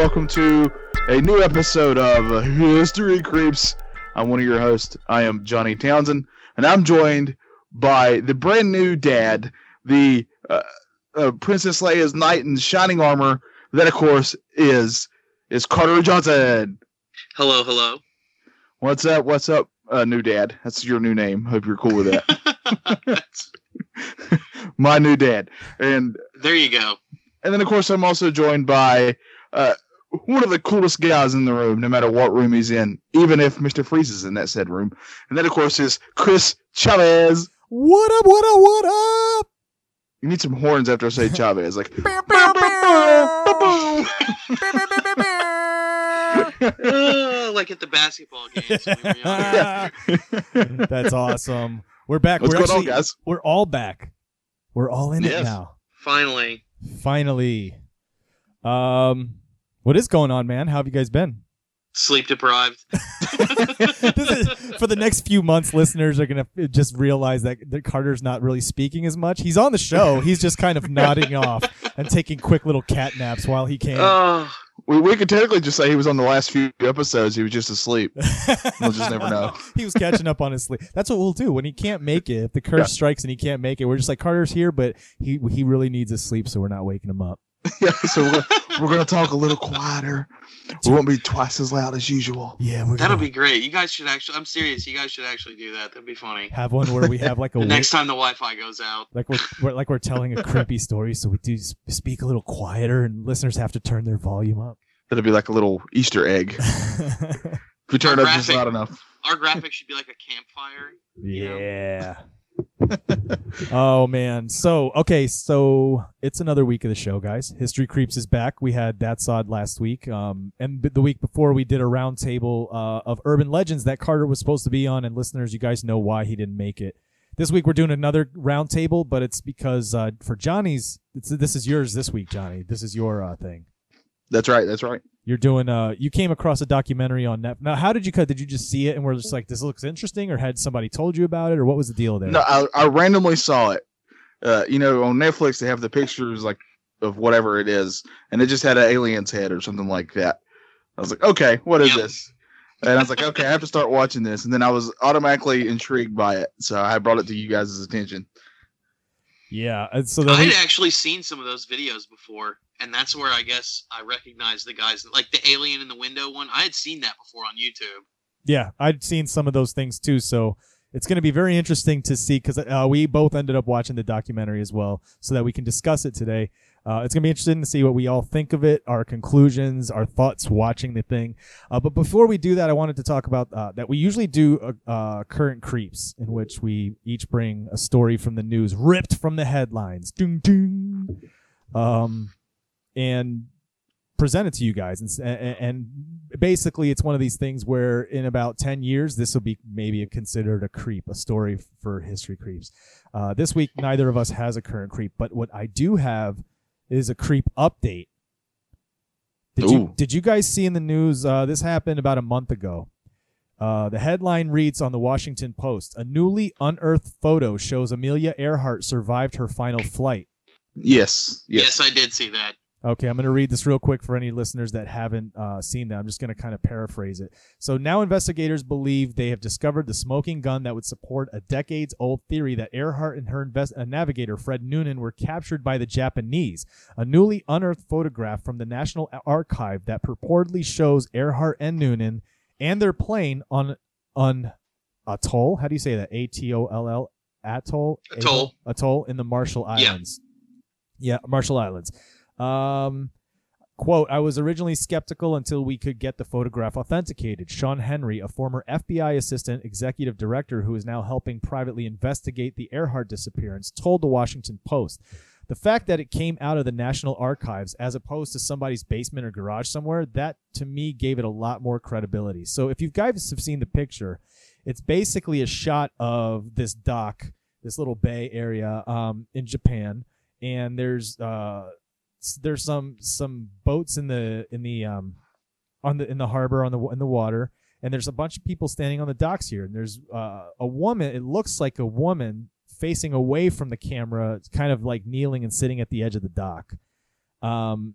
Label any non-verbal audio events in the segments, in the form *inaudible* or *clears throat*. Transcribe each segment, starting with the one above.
Welcome to a new episode of History Creeps. I'm one of your hosts. I am Johnny Townsend, and I'm joined by the brand new dad, the uh, uh, Princess Leia's knight in shining armor. That, of course, is is Carter Johnson. Hello, hello. What's up? What's up, uh, new dad? That's your new name. Hope you're cool with that. *laughs* My new dad, and there you go. And then, of course, I'm also joined by uh, one of the coolest guys in the room, no matter what room he's in, even if Mr. Freeze is in that said room. And then, of course, is Chris Chavez. What up, what up, what up? You need some horns after I say *laughs* Chavez. Like, like at the basketball games. *laughs* That's awesome. We're back. What's we're going actually, on, guys? We're all back. We're all in Yes. it now. Finally. Finally. Um, what is going on, man? How have you guys been? Sleep deprived. *laughs* This is- for the next few months, listeners are gonna just realize that, that Carter's not really speaking as much. He's on the show. He's just kind of nodding off and taking quick little cat naps while he can. Oh, we, we could technically just say he was on the last few episodes. He was just asleep. We'll just never know. *laughs* he was catching up on his sleep. That's what we'll do when he can't make it. If the curse Yeah. strikes and he can't make it, we're just like Carter's here, but he he really needs his sleep, so we're not waking him up. *laughs* yeah, so we're, we're going to talk a little quieter. We won't be twice as loud as usual. Yeah, we're that'll gonna be great. You guys should actually. I'm serious. You guys should actually do that. That'd be funny. have one where we have like *laughs* a The next time the Wi-Fi goes out. like we're, we're like we're telling a *laughs* creepy story, so we do speak a little quieter, and listeners have to turn their volume up. That'll be like a little Easter egg. If we turn it up just loud enough. Our graphic should be like a campfire. You know? *laughs* Oh man. So okay, so it's another week of the show, guys. History Creeps is back. We had That's Odd last week, um, and the week before we did a roundtable uh, of urban legends that Carter was supposed to be on. And listeners, you guys know why he didn't make it. This week we're doing another roundtable, but it's because uh, for Johnny's, this is yours this week, Johnny. This is your uh, thing. That's right. That's right. You're doing. Uh, you came across a documentary on Net. Now, how did you cut? Did you just see it and were just like, "This looks interesting," or had somebody told you about it, or what was the deal there? No, I, I randomly saw it. Uh, you know, on Netflix they have the pictures like of whatever it is, and it just had an alien's head or something like that. I was like, okay, what is Yep. this? And I was like, okay, I have to start watching this. And then I was automatically intrigued by it, so I brought it to you guys' attention. Yeah, so then I we, had actually seen some of those videos before, and that's where I guess I recognized the guys, like the alien in the window one. I had seen that before on YouTube. yeah, I'd seen some of those things too. So it's going to be very interesting to see because uh, we both ended up watching the documentary as well, so that we can discuss it today. Uh, it's going to be interesting to see what we all think of it, our conclusions, our thoughts watching the thing. Uh, but before we do that, I wanted to talk about uh, that we usually do uh, uh, current creeps, in which we each bring a story from the news, ripped from the headlines, ding ding, um, and present it to you guys. And, and, and basically, it's one of these things where in about ten years, this will be maybe considered a creep, a story for history creeps. Uh, this week, neither of us has a current creep, but what I do have is a creep update. Did you did you guys see in the news? Uh, this happened about a month ago. Uh, the headline reads on the Washington Post: A newly unearthed photo shows Amelia Earhart survived her final flight. Yes, Yes, yes. I did see that. Okay, I'm going to read this real quick for any listeners that haven't uh, seen that. I'm just going to kind of paraphrase it. So now investigators believe they have discovered the smoking gun that would support a decades old theory that Earhart and her invest- uh, navigator, Fred Noonan, were captured by the Japanese. A newly unearthed photograph from the National Archive that purportedly shows Earhart and Noonan and their plane on on atoll. How do you say that? A T O L L atoll. Atoll. Atoll in the Marshall Islands. Yeah. Islands. Yeah, Marshall Islands. Um, quote, I was originally skeptical until we could get the photograph authenticated. Sean Henry, a former FBI assistant executive director who is now helping privately investigate the Earhart disappearance, told the Washington Post. The fact that it came out of the National Archives as opposed to somebody's basement or garage somewhere, that to me gave it a lot more credibility. So if you guys have seen the picture, it's basically a shot of this dock, this little bay area um, in Japan, and there's uh, there's some some boats in the in the um, on the in the harbor on the in the water, and there's a bunch of people standing on the docks here, and there's uh, a woman. It looks like a woman facing away from the camera, kind of like kneeling and sitting at the edge of the dock. Um,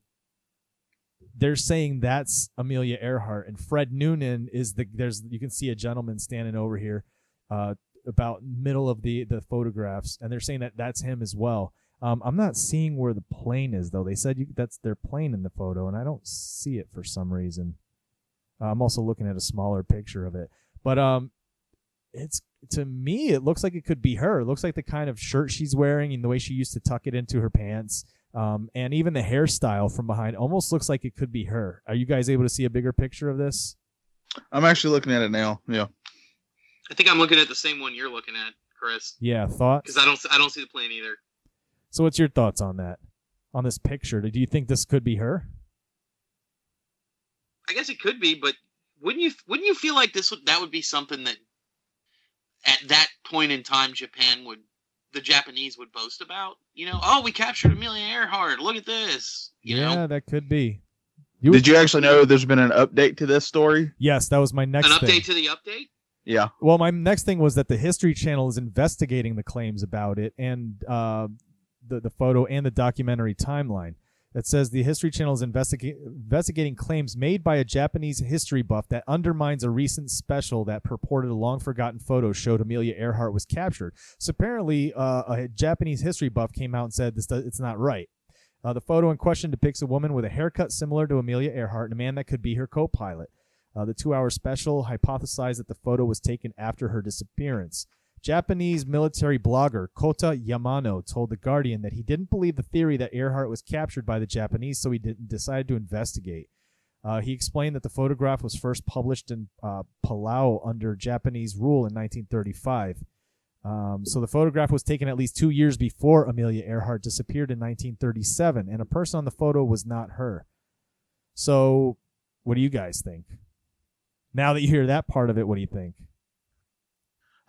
they're saying that's Amelia Earhart, and Fred Noonan is the there's you can see a gentleman standing over here, uh, about middle of the the photographs, and they're saying that that's him as well. Um, I'm not seeing where the plane is though. They said you, that's their plane in the photo, and I don't see it for some reason. Uh, I'm also looking at a smaller picture of it, but um, it's to me it looks like it could be her. It looks like the kind of shirt she's wearing and the way she used to tuck it into her pants. Um, and even the hairstyle from behind almost looks like it could be her. Are you guys able to see a bigger picture of this? I'm actually looking at it now. Yeah. I think I'm looking at the same one you're looking at, Chris. Yeah, thoughts. Because I don't I don't see the plane either. So, what's your thoughts on that? On this picture, do you think this could be her? I guess it could be, but wouldn't you wouldn't you feel like this would that would be something that at that point in time Japan would the Japanese would boast about? You know, oh, we captured Amelia Earhart. Look at this. You yeah, know, that could be. You Did you actually know there's been an update to this story? Yes, that was my next. An update thing. to the update. Yeah. Well, my next thing was that the History Channel is investigating the claims about it and uh, the the photo and the documentary timeline. That says the History Channel is investiga- investigating claims made by a Japanese history buff that undermines a recent special that purported a long forgotten photo showed Amelia Earhart was captured. So apparently, uh, a Japanese history buff came out and said this does, it's not right. Uh, the photo in question depicts a woman with a haircut similar to Amelia Earhart and a man that could be her co-pilot. Uh, the two-hour special hypothesized that the photo was taken after her disappearance. Japanese military blogger Kota Yamano told The Guardian that he didn't believe the theory that Earhart was captured by the Japanese, so he didn't decide to investigate. Uh, he explained that the photograph was first published in uh, Palau under Japanese rule in 1935. Um, so the photograph was taken at least two years before Amelia Earhart disappeared in 1937, and a person on the photo was not her. So, what do you guys think? Now that you hear that part of it, what do you think?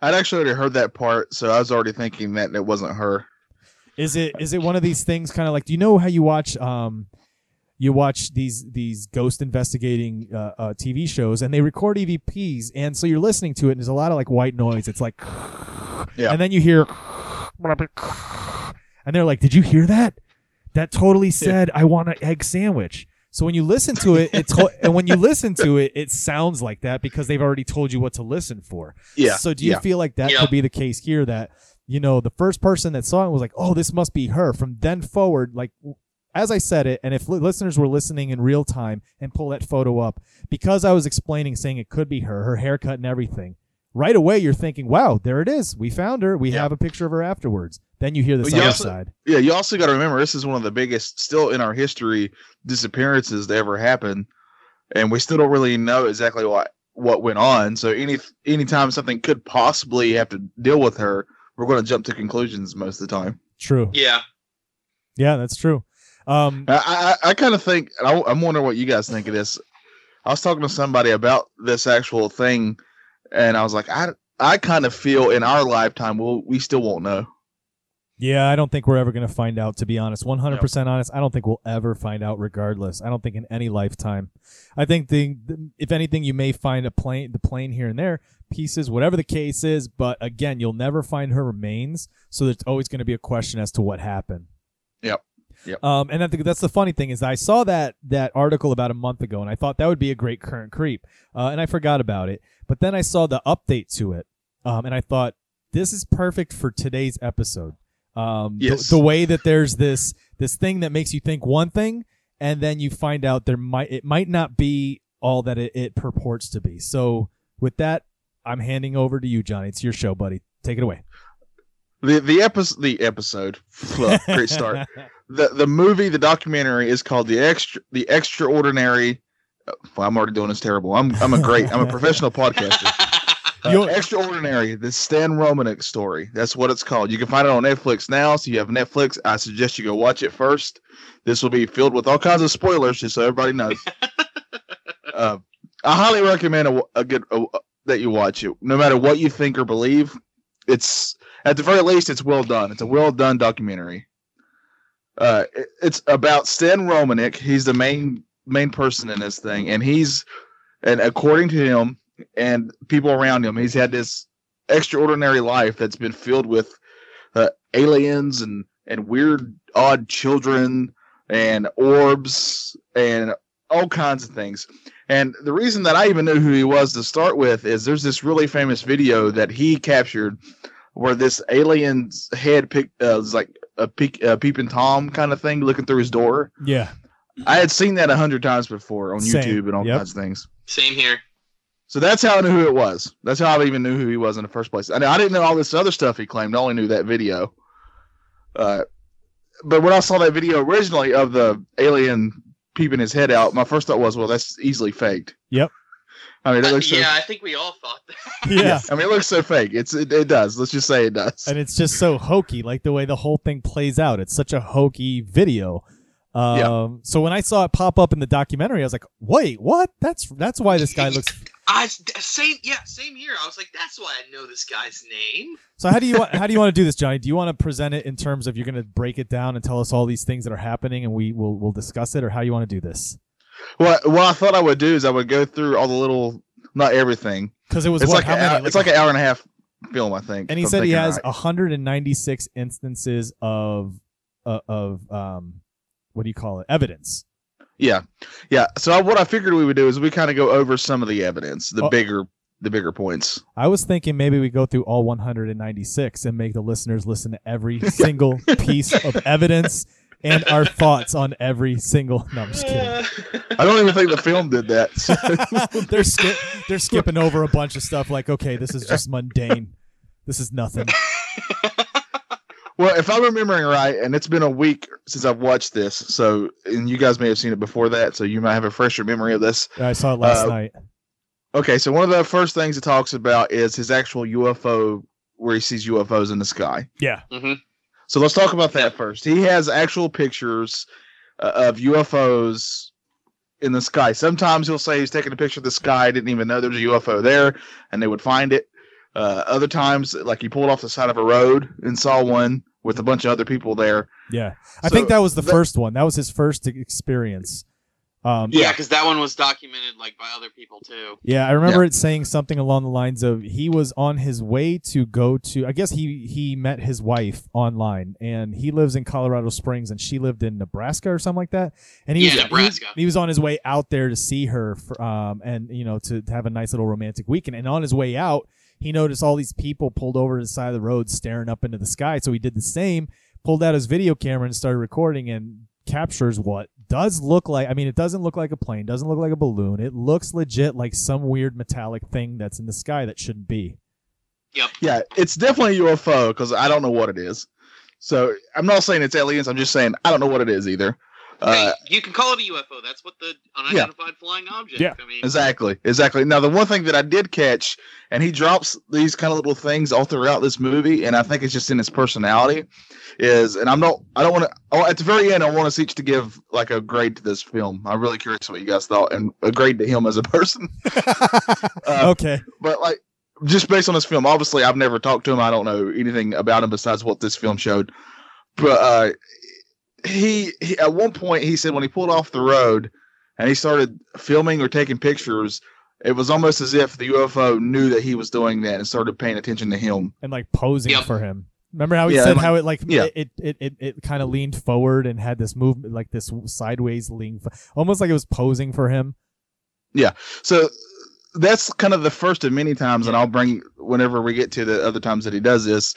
I'd actually already heard that part, so I was already thinking that it wasn't her. Is it is it one of these things kind of like do you know how you watch um you watch these these ghost investigating uh, uh, TV shows and they record EVPs and so you're listening to it and there's a lot of like white noise. It's like Yeah. and then you hear and they're like, "Did you hear that? That totally said I want an egg sandwich." So when you listen to it, it's and when you listen to it, it sounds like that because they've already told you what to listen for. Yeah. So do you yeah. feel like that Yeah. could be the case here? That you know the first person that saw it was like, "Oh, this must be her." From then forward, like as I said it, and if listeners were listening in real time and pull that photo up, because I was explaining, saying it could be her, her haircut and everything. Right away, you're thinking, "Wow, there it is. We found her. We Yeah. have a picture of her afterwards." Then you hear this But you other also- side. Yeah, you also got to remember this is one of the biggest, still in our history, disappearances to ever happen, and we still don't really know exactly what what went on. So any anytime something could possibly have to deal with her, we're going to jump to conclusions most of the time. True. Yeah. Yeah, that's true. Um, I I, I kind of think I, I'm wondering what you guys think of this. I was talking to somebody about this actual thing, and I was like, I I kind of feel in our lifetime we'll we still won't know. Yeah, I don't think we're ever going to find out, to be honest. 100% honest, I don't think we'll ever find out regardless. I don't think in any lifetime. I think the, the if anything, you may find a plane, the plane here and there, pieces, whatever the case is. But again, you'll never find her remains. So there's always going to be a question as to what happened. Yep. Yep. Um, and I think that's the funny thing is I saw that that article about a month ago, and I thought that would be a great current creep, uh, and I forgot about it. But then I saw the update to it, um, and I thought this is perfect for today's episode. Um, the- Yes. the, way that there's this this thing that makes you think one thing, and then you find out there might it might not be all that it, it purports to be. So with that, I'm handing over to you, Johnny. It's your show, buddy. Take it away. The the episode the episode *laughs* great start. *laughs* the the movie the documentary is called the extra the extraordinary. Well, I'm already doing this terrible. I'm I'm a great I'm a *laughs* professional podcaster. *laughs* Uh, You're- extraordinary, the Stan Romanek story. That's what it's called. You can find it on Netflix now. So you have Netflix. I suggest you go watch it first. This will be filled with all kinds of spoilers, just so everybody knows. *laughs* uh, I highly recommend a, a good a, that you watch it, no matter what you think or believe. It's at the very least, it's well done. It's a well done documentary. Uh, it- it's about Stan Romanek. He's the main main person in this thing, and he's and according to him and people around him, he's had this extraordinary life that's been filled with uh, aliens and and weird odd children and orbs and all kinds of things. And the reason that I even knew who he was to start with is there's this really famous video that he captured where this alien's head pick, uh, was like a peek, uh, peeping tom kind of thing looking through his door. Yeah. I had seen that a hundred times before on Same. YouTube and all Yep. kinds of things. Same here. So that's how I knew who it was. That's how I even knew who he was in the first place. I, I didn't know all this other stuff he claimed. I only knew that video. Uh, but when I saw that video originally of the alien peeping his head out, my first thought was, well, that's easily faked. Yep. I mean, it Uh, looks so, yeah, I think we all thought that. *laughs* Yeah. I mean, it looks so fake. It's it, it does. Let's just say it does. and it's just so hokey, like the way the whole thing plays out. It's such a hokey video. Um, Yeah. So when I saw it pop up in the documentary, I was like, "Wait, what? That's that's why this guy looks." *laughs* I same yeah, same here. I was like, that's why I know this guy's name. So how do you want, *laughs* how do you want to do this, Johnny? Do you want to present it in terms of you're going to break it down and tell us all these things that are happening, and we will we'll discuss it, or how you want to do this? What what I thought I would do is I would go through all the little, not everything. Because it was It's what? like how an many? hour, it's like an hour and a half film, I think. and he said he has right. 196 instances of uh, of um what do you call it evidence Yeah, yeah. So I, what I figured we would do is we kind of go over some of the evidence, the Oh. bigger, the bigger points. i was thinking maybe we go through all 196 and make the listeners listen to every *laughs* single piece of *laughs* evidence and our thoughts on every single no i'm just kidding I don't even think the film did that. So, *laughs* they're skip they're skipping over a bunch of stuff like okay this is just mundane this is nothing well, if I'm remembering right, and it's been a week since I've watched this, so and you guys may have seen it before that, so you might have a fresher memory of this. i saw it last Uh, night Okay, so one of the first things it talks about is his actual UFO, where he sees UFOs in the sky. yeah hmm So let's talk about that first. He has actual pictures uh, of UFOs in the sky. Sometimes he'll say he's taking a picture of the sky, didn't even know there's a UFO there, and they would find it. Uh, other times, like he pulled off the side of a road and saw one with a bunch of other people there. yeah i So think that was the that- first one that was his first experience um Yeah, because that one was documented like by other people too. Yeah, I remember it saying something along the lines of he was on his way to go to I guess he he met his wife online and he lives in Colorado Springs and she lived in Nebraska or something like that. And he Yeah, was Nebraska. He, he was on his way out there to see her for, um and you know to, to have a nice little romantic weekend and on his way out he noticed all these people pulled over to the side of the road staring up into the sky so he did the same pulled out his video camera and started recording and captures what does look like I mean it doesn't look like a plane, doesn't look like a balloon. It looks legit like some weird metallic thing that's in the sky that shouldn't be. Yep. Yeah, it's definitely a UFO because I don't know what it is. So I'm not saying it's aliens. I'm just saying I don't know what it is either. Uh, hey, you can call it a UFO. That's what the unidentified flying object. Yeah. I mean, Exactly, exactly. Now, the one thing that I did catch, and he drops these kind of little things all throughout this movie, and I think it's just in his personality, is, and I'm not, I don't want to, at the very end, I want us each to give like a grade to this film. I'm really curious what you guys thought, and a grade to him as a person. *laughs* Uh, okay. but like, just based on this film, obviously, I've never talked to him. I don't know anything about him besides what this film showed. But uh, he, he, at one point, he said when he pulled off the road and he started filming or taking pictures, it was almost as if the UFO knew that he was doing that and started paying attention to him. And like posing Yep. for him. Remember how he Yeah, said like- how it like yeah. it it, it, it kind of leaned forward and had this movement like this sideways lean almost like it was posing for him. Yeah. So that's kind of the first of many times, and I'll bring whenever we get to the other times that he does this,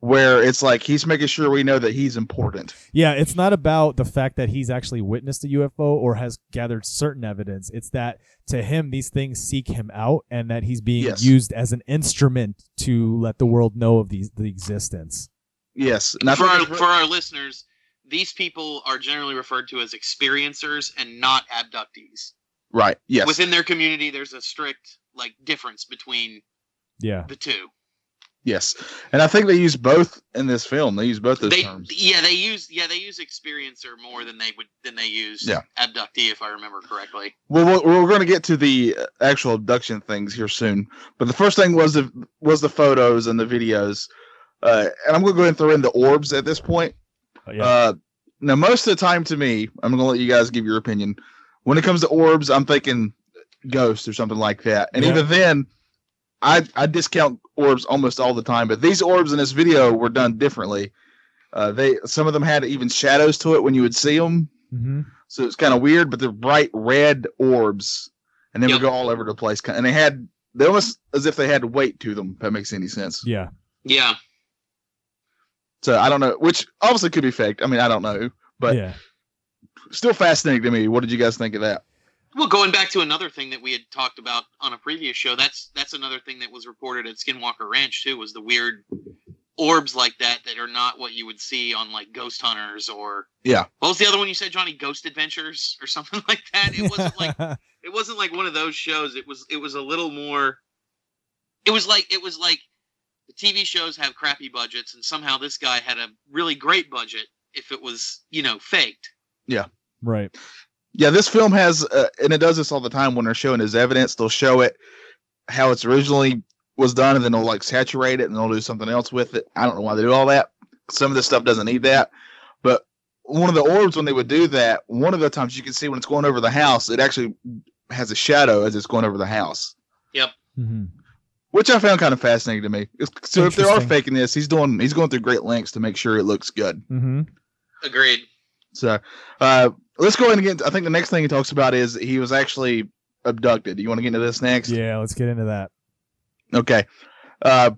where it's like he's making sure we know that he's important. Yeah, it's not about the fact that he's actually witnessed a UFO or has gathered certain evidence. It's that to him, these things seek him out and that he's being Yes. used as an instrument to let the world know of these the existence. Yes, and for our re- for our listeners, these people are generally referred to as experiencers and not abductees. right. Yes, Within their community, there's a strict like difference between Yeah. the two. Yes, and I think they use both in this film. They use both those They terms. yeah they use yeah they use experiencer more than they would than they use Yeah. abductee if I remember correctly. Well, we're, we're going to get to the uh, actual abduction things here soon, but the first thing was the was the photos and the videos, uh, and I'm going to go ahead and throw in the orbs at this point. Oh, yeah. Uh, now, most of the time, to me, I'm going to let you guys give your opinion. When it comes to orbs, I'm thinking ghost or something like that, and Yeah. even then, I I discount orbs almost all the time. But these orbs in this video were done differently. Uh, they some of them had even shadows to it when you would see them. hmm So it's kind of weird, but they're bright red orbs, and they Yep. would go all over the place. And they had they almost as if they had weight to them. If that makes any sense. Yeah. Yeah. So I don't know, which obviously could be faked. I mean, I don't know, but yeah. still fascinating to me. What did you guys think of that? Well, going back to another thing that we had talked about on a previous show, that's that's another thing that was reported at Skinwalker Ranch too, was the weird orbs like that that are not what you would see on like Ghost Hunters or Yeah. What was the other one you said, Johnny? Ghost Adventures or something *laughs* like that. It wasn't like *laughs* it wasn't like one of those shows. It was it was a little more. It was like it was like the TV shows have crappy budgets, and somehow this guy had a really great budget. If it was you know faked, Yeah. right. Yeah, this film has, uh, and it does this all the time when they're showing his evidence. They'll show it how it's originally was done, and then they'll like saturate it, and they'll do something else with it. I don't know why they do all that. Some of this stuff doesn't need that, but one of the orbs when they would do that, one of the times you can see when it's going over the house, it actually has a shadow as it's going over the house, Yep. hmm which I found kind of fascinating to me. So if they are Interesting. faking this, he's doing he's going through great lengths to make sure it looks good. hmm agreed. So uh, let's go ahead and get. I think the next thing he talks about is he was actually abducted. Do you want to get into this next? Yeah. Let's get into that. Okay. Uh,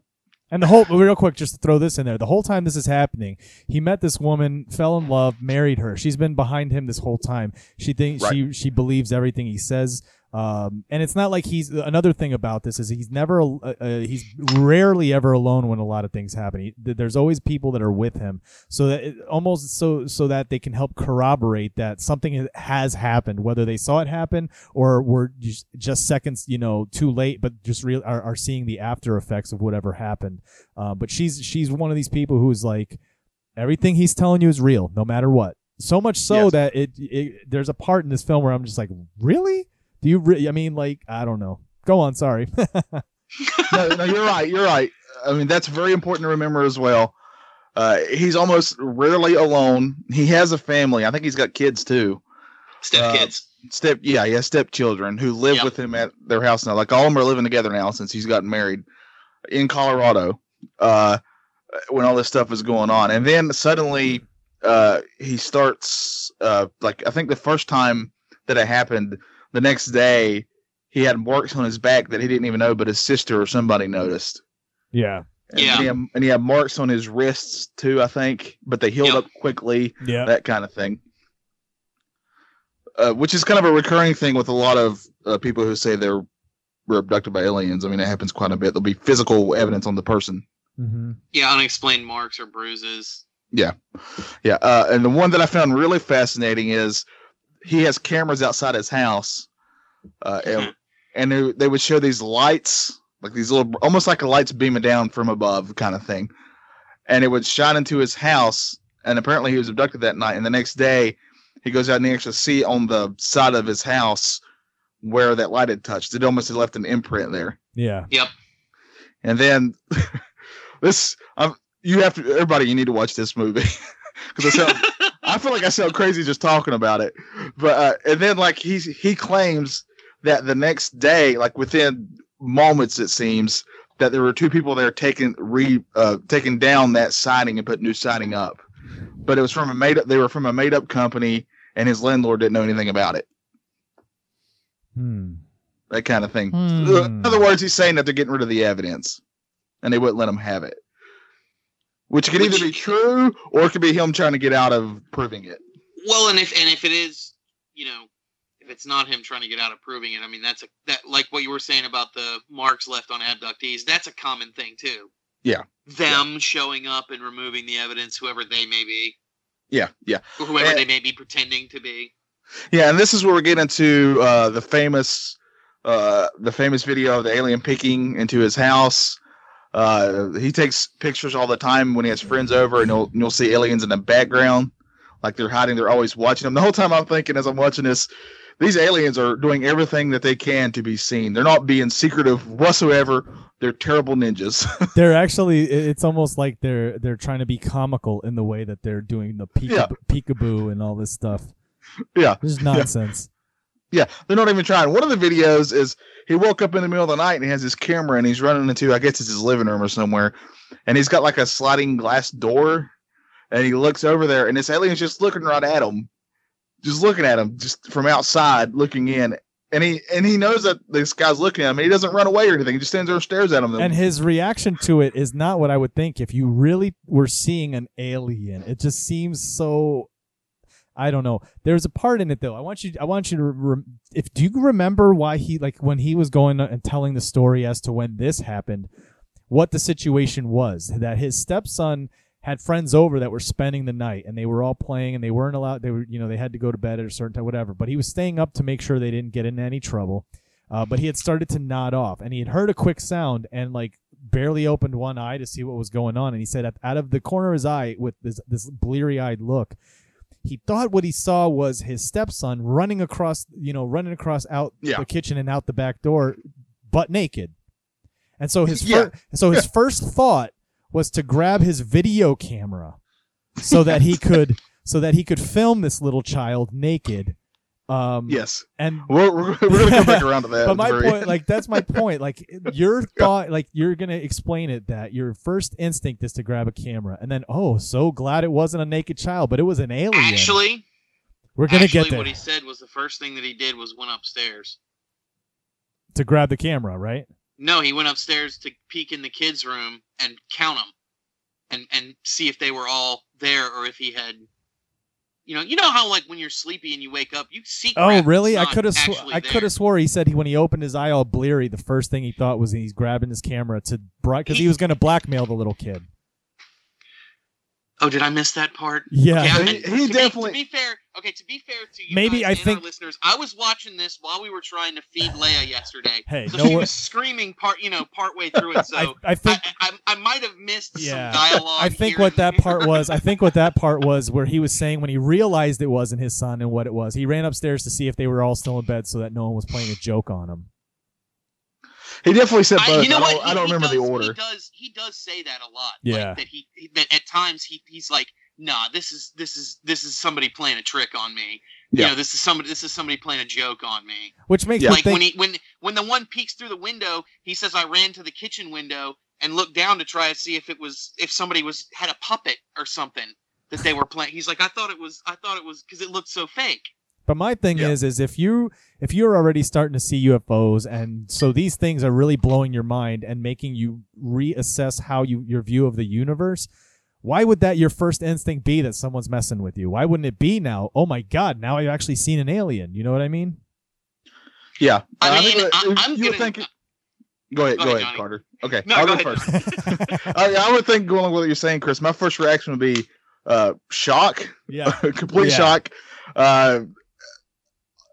And the whole real quick, just to throw this in there, the whole time this is happening, he met this woman, fell in love, married her. She's been behind him this whole time. She thinks Right. she she believes everything he says. Um, and it's not like he's another thing about this is he's never uh, uh, he's rarely ever alone when a lot of things happen. He, there's always people that are with him, so that it, almost so so that they can help corroborate that something has happened, whether they saw it happen or were just, just seconds you know too late, but just real are, are seeing the after effects of whatever happened. Uh, but she's she's one of these people who's like everything he's telling you is real, no matter what. So much so Yes. that it, it there's a part in this film where I'm just like, really? Do you? Re-? I mean, like, I don't know. Go on. Sorry. *laughs* no, no, you're right. You're right. I mean, that's very important to remember as well. Uh, he's almost rarely alone. He has a family. I think he's got kids too. Step Uh, kids. Step, yeah, he has stepchildren who live Yep. with him at their house now. Like all of them are living together now since he's gotten married in Colorado. Uh, when all this stuff is going on, and then suddenly, uh, he starts. Uh, like I think the first time that it happened, the next day he had marks on his back that he didn't even know, but his sister or somebody noticed. yeah. And Yeah. He had, and he had marks on his wrists too, I think, but they healed Yep. up quickly, Yeah. that kind of thing. Uh, which is kind of a recurring thing with a lot of uh, people who say they're were abducted by aliens. I mean, it happens quite a bit. There'll be physical evidence on the person. hmm Yeah, unexplained marks or bruises. Yeah, yeah. Uh, and the one that I found really fascinating is he has cameras outside his house, uh, and, and they, they would show these lights, like these little, almost like a lights beaming down from above kind of thing. And it would shine into his house. And apparently he was abducted that night. And the next day he goes out and he actually see on the side of his house where that light had touched. It almost had left an imprint there. Yeah. Yep. And then *laughs* this, um, you have to, everybody, you need to watch this movie *laughs* because I sound, I feel like I sound crazy just talking about it. But uh, and then like he's he claims that the next day, like within moments, it seems that there were two people there taking re uh, taking down that siding and put new siding up. But it was from a made up. They were from a made up company, and his landlord didn't know anything about it. Hmm. That kind of thing. Hmm. In other words, he's saying that they're getting rid of the evidence, and they wouldn't let him have it. Which could either be true or it could be him trying to get out of proving it. Well, and if and if it is, you know, if it's not him trying to get out of proving it, I mean, that's a that like what you were saying about the marks left on abductees. That's a common thing too. Yeah. Them showing up and removing the evidence, whoever they may be, Yeah, yeah. or whoever Eh. they may be pretending to be. Yeah, and this is where we get into uh, the famous, uh, the famous video of the alien peeking into his house. Uh, he takes pictures all the time when he has friends over, and you'll you'll see aliens in the background, like they're hiding. They're always watching them. The whole time I'm thinking as I'm watching this, these aliens are doing everything that they can to be seen. They're not being secretive whatsoever. They're terrible ninjas. *laughs* They're actually. It's almost like they're they're trying to be comical in the way that they're doing the peekab- Yeah. peekaboo and all this stuff. yeah. This is nonsense. Yeah, they're not even trying. One of the videos is he woke up in the middle of the night and he has his camera and he's running into I guess it's his living room or somewhere, and he's got like a sliding glass door, and he looks over there and this alien's just looking right at him. just looking at him, just from outside looking in. And he and he knows that this guy's looking at him. He doesn't run away or anything. He just stands there and stares at him. And his reaction to it is not what I would think if you really were seeing an alien. It just seems so. I don't know. There's a part in it though. I want you. I want you to. Re- if do you remember why he like when he was going and telling the story as to when this happened, what the situation was that his stepson had friends over that were spending the night and they were all playing and they weren't allowed they were you know they had to go to bed at a certain time whatever but he was staying up to make sure they didn't get in any trouble uh, but he had started to nod off and he had heard a quick sound and like barely opened one eye to see what was going on and he said out of the corner of his eye with this this bleary-eyed look he thought what he saw was his stepson running across you know running across out Yeah. the kitchen and out the back door butt naked and so his Yeah. fir- so his *laughs* first thought was to grab his video camera so that he could so that he could film this little child naked. Um, yes, and *laughs* we're, we're, we're gonna come back around to that. *laughs* but my very- point, like that's my *laughs* point. Like your thought, like you're gonna explain it that your first instinct is to grab a camera, and then oh, so glad it wasn't a naked child, but it was an alien. Actually, we're gonna actually, get there what he said was the first thing that he did was went upstairs. to grab the camera, right? No, he went upstairs to peek in the kids' room and count them, and and see if they were all there or if he had. You know, you know how like when you're sleepy and you wake up, you see. Oh, really? I could have. Sw- I could have swore he said he when he opened his eye all bleary, the first thing he thought was he's grabbing his camera to because he He- was going to blackmail the little kid. Oh, did I miss that part? Yeah. Okay, He- he to definitely- Be, to be fair, okay. To be fair to you, Maybe guys I and think- our listeners, I was watching this while we were trying to feed Leia yesterday. *sighs* Hey, so no she wor- was screaming part, you know, part way through it. *laughs* So I, I think I, I, I might have missed Yeah. some dialogue. I think here what and that there. part was, I think what that part *laughs* was where he was saying when he realized it wasn't his son and what it was, he ran upstairs to see if they were all still in bed so that no one was playing a joke on him. He definitely said I, both. you know I what? don't, I He- don't remember does, the order. He does. He does say that a lot. Yeah. Like, that he he- that at times he he's like, nah, this is this is this is somebody playing a trick on me. Yeah. You know, this is somebody this is somebody playing a joke on me. Which makes Yeah. like think when he when when the one peeks through the window, he says, "I ran to the kitchen window and looked down to try to see if it was if somebody was had a puppet or something that they were playing." He's like, "I thought it was I thought it was because it looked so fake." But my thing Yeah. is, is if you if you're already starting to see UFOs, and so these things are really blowing your mind and making you reassess how you your view of the universe. Why would that your first instinct be that someone's messing with you? Why wouldn't it be now? Oh my God! Now I've actually seen an alien. You know what I mean? Yeah, I think mean, that- I, I'm you would gonna. think. Go ahead, Go go ahead, ahead, Johnny. Carter. Okay, No, I'll go go ahead. first. *laughs* I, I would think going with what you're saying, Chris. My first reaction would be uh, shock, yeah. *laughs* complete Yeah. shock. Uh,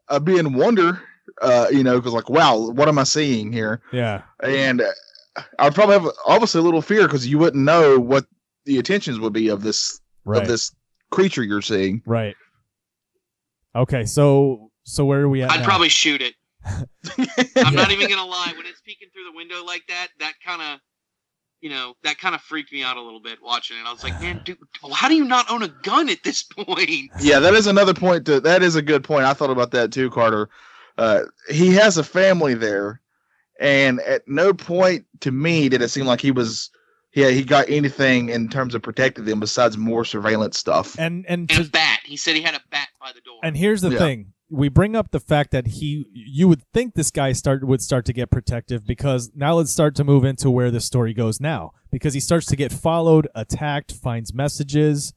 I'd be in wonder, uh, you know, because like, wow, what am I seeing here? Yeah. And uh, I'd probably have obviously a little fear because you wouldn't know what the intentions would be of this Right. of this creature you're seeing. Right. Okay. So so where are we at? I'd now? probably shoot it. *laughs* I'm not even gonna lie. When it's peeking through the window like that, that kind of, you know, that kind of freaked me out a little bit watching it. I was like, *sighs* man, dude, how do you not own a gun at this point? *laughs* Yeah, that is another point. To that is a good point. I thought about that too, Carter. Uh, he has a family there, and at no point to me did it seem like he was. Yeah, he got anything in terms of protecting them besides more surveillance stuff. and and And a bat. He said he had a bat by the door. and here's the Yeah. thing. We bring up the fact that he you would think this guy start would start to get protective because now let's start to move into where the story goes now because he starts to get followed, attacked, finds messages.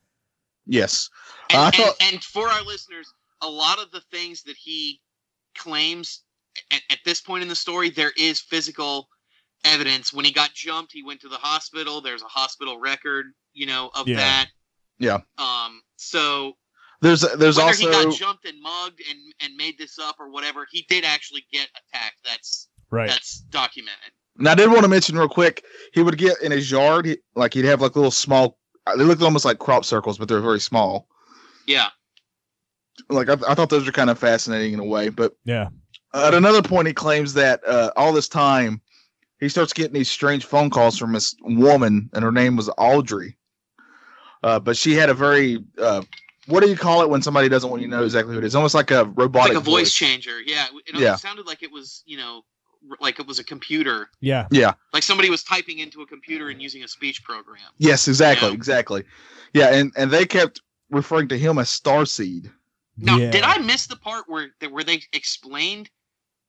Yes, and, I and- and for our listeners, a lot of the things that he claims at, at this point in the story, there is physical evidence. When he got jumped, he went to the hospital. There's a hospital record, you know, of Yeah. that. Yeah. Um. So there's there's whether also he got jumped and mugged and and made this up or whatever, he did actually get attacked. That's Right. that's documented. And I did want to mention real quick, he would get in his yard, he, like he'd have like little small. They looked almost like crop circles, but they're very small. Yeah. Like I, I thought those were kind of fascinating in a way. But Yeah. at another point, he claims that uh, all this time, he starts getting these strange phone calls from this woman, and her name was Audrey. Uh, but she had a very uh, what do you call it when somebody doesn't want you to know exactly who it is? Almost like a It's robotic like a voice changer. Yeah. It, it Yeah. sounded like it was, you know, like it was a computer. Yeah. Yeah. Like somebody was typing into a computer and using a speech program. Yes, exactly, Yeah. exactly. Yeah, and and they kept referring to him as Starseed. Now, Yeah. did I miss the part where where they explained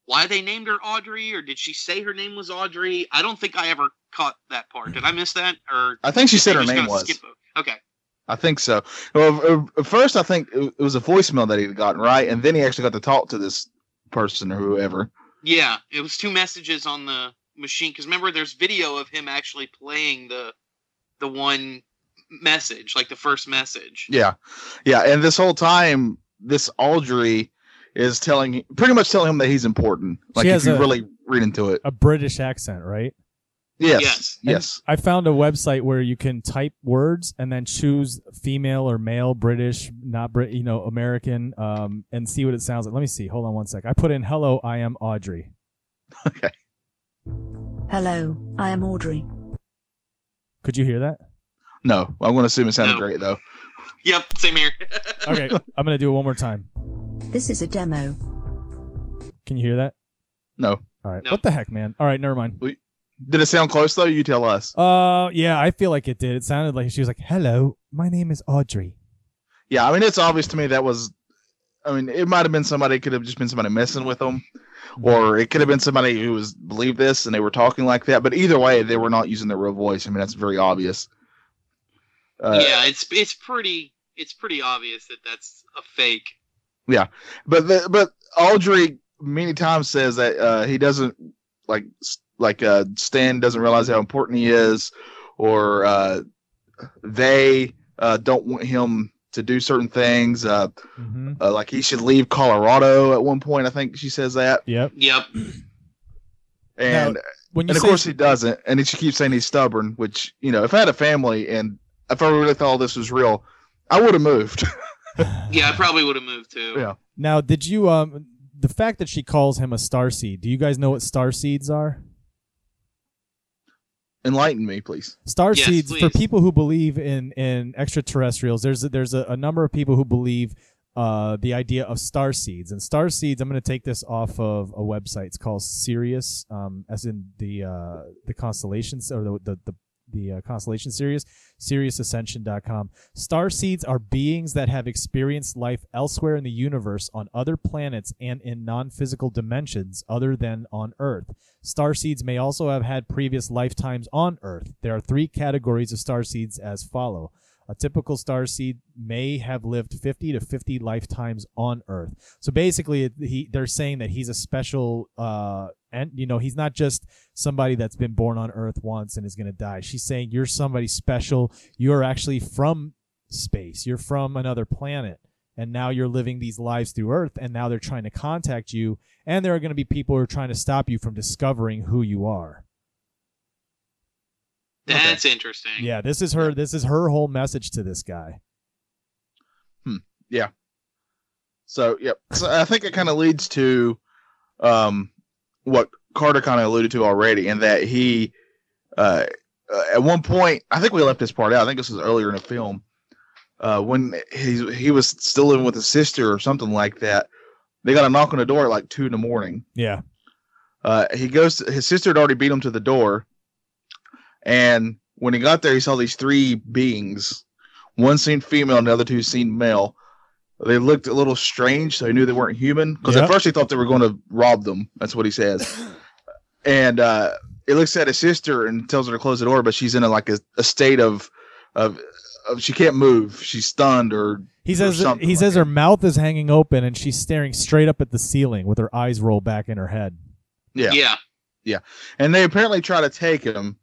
why they named her Audrey, or did she say her name was Audrey? I don't think I ever caught that part. Did I miss that? Or I think she said her name was. skip Okay. I think so. Well, at first, I think it was a voicemail that he'd gotten right, and then he actually got to talk to this person or whoever. Yeah, it was two messages on the machine. Because remember, there's video of him actually playing the the one message, like the first message. Yeah, yeah, and this whole time, this Audrey is telling, pretty much telling him that he's important. Like She if you a- really read into it. A British accent, right? Yes, Yes. yes. I found a website where you can type words and then choose female or male, British, not Brit, you know, American, um, and see what it sounds like. Let me see. Hold on one sec. I put in "Hello, I am Audrey." Okay. Hello, I am Audrey. Could you hear that? No, I'm going to assume it sounded No. great though. Yep, same here. *laughs* Okay, I'm gonna do it one more time. This is a demo. Can you hear that? No. All right. No. What the heck, man? All right, never mind. Did it sound close though? You tell us. Uh, yeah, I feel like it did. It sounded like she was like, "Hello, my name is Audrey." Yeah, I mean it's obvious to me that was. I mean, it might have been somebody. It could have just been somebody messing with them, or it could have been somebody who was believed this and they were talking like that. But either way, they were not using their real voice. I mean, that's very obvious. Uh, yeah, it's it's pretty it's pretty obvious that that's a fake. Yeah, but the, but Audrey many times says that uh, he doesn't like s- like uh, Stan doesn't realize how important he is, or uh, they uh, don't want him to do certain things. Uh, Mm-hmm. uh, like he should leave Colorado at one point. I think she says that, Yep. Yep. and When you and of say course he doesn't. And he she keeps saying he's stubborn, which you know, if I had a family and if I really thought all this was real, I would have moved. *laughs* Yeah, I probably would have moved too. Yeah. now, did you um the fact that she calls him a star seed? Do you guys know what star seeds are? Enlighten me, please. Star Yes, seeds for people who believe in in extraterrestrials. There's a, there's a, a number of people who believe uh, the idea of star seeds and star seeds. I'm going to take this off of a website. It's called Sirius, um, as in the uh, the constellations or the the the, the uh, constellation Sirius, SiriusAscension.com. Star seeds are beings that have experienced life elsewhere in the universe on other planets and in non-physical dimensions other than on Earth. Star seeds may also have had previous lifetimes on Earth. There are three categories of star seeds as follow. A typical star seed may have lived 50 to 50 lifetimes on Earth. So basically, he they're saying that he's a special, uh, and you know, he's not just somebody that's been born on Earth once and is going to die. She's saying you're somebody special. You're actually from space. You're from another planet, and now you're living these lives through Earth. And now they're trying to contact you, and there are going to be people who are trying to stop you from discovering who you are. That's interesting. Yeah, this is her. This is her whole message to this guy. Hmm. Yeah. So, yep. So I think it kind of leads to um, what Carter kind of alluded to already, in that he, uh, uh, at one point, I think we left this part out. I think this was earlier in the film, uh, when he he was still living with his sister or something like that. They got a knock on the door at like two in the morning. Yeah, Uh, he goes. To, his sister had already beat him to the door, and when he got there, he saw these three beings. One seemed female, and the other two seemed male. They looked a little strange, so he knew they weren't human. Because Yep. at first he thought they were going to rob them. That's what he says. and uh, he looks at his sister and tells her to close the door, but she's in a, like a, a state of, of of she can't move. She's stunned or he or says something he like says that. her mouth is hanging open and she's staring straight up at the ceiling with her eyes rolled back in her head. Yeah. Yeah. Yeah. and they apparently try to take him.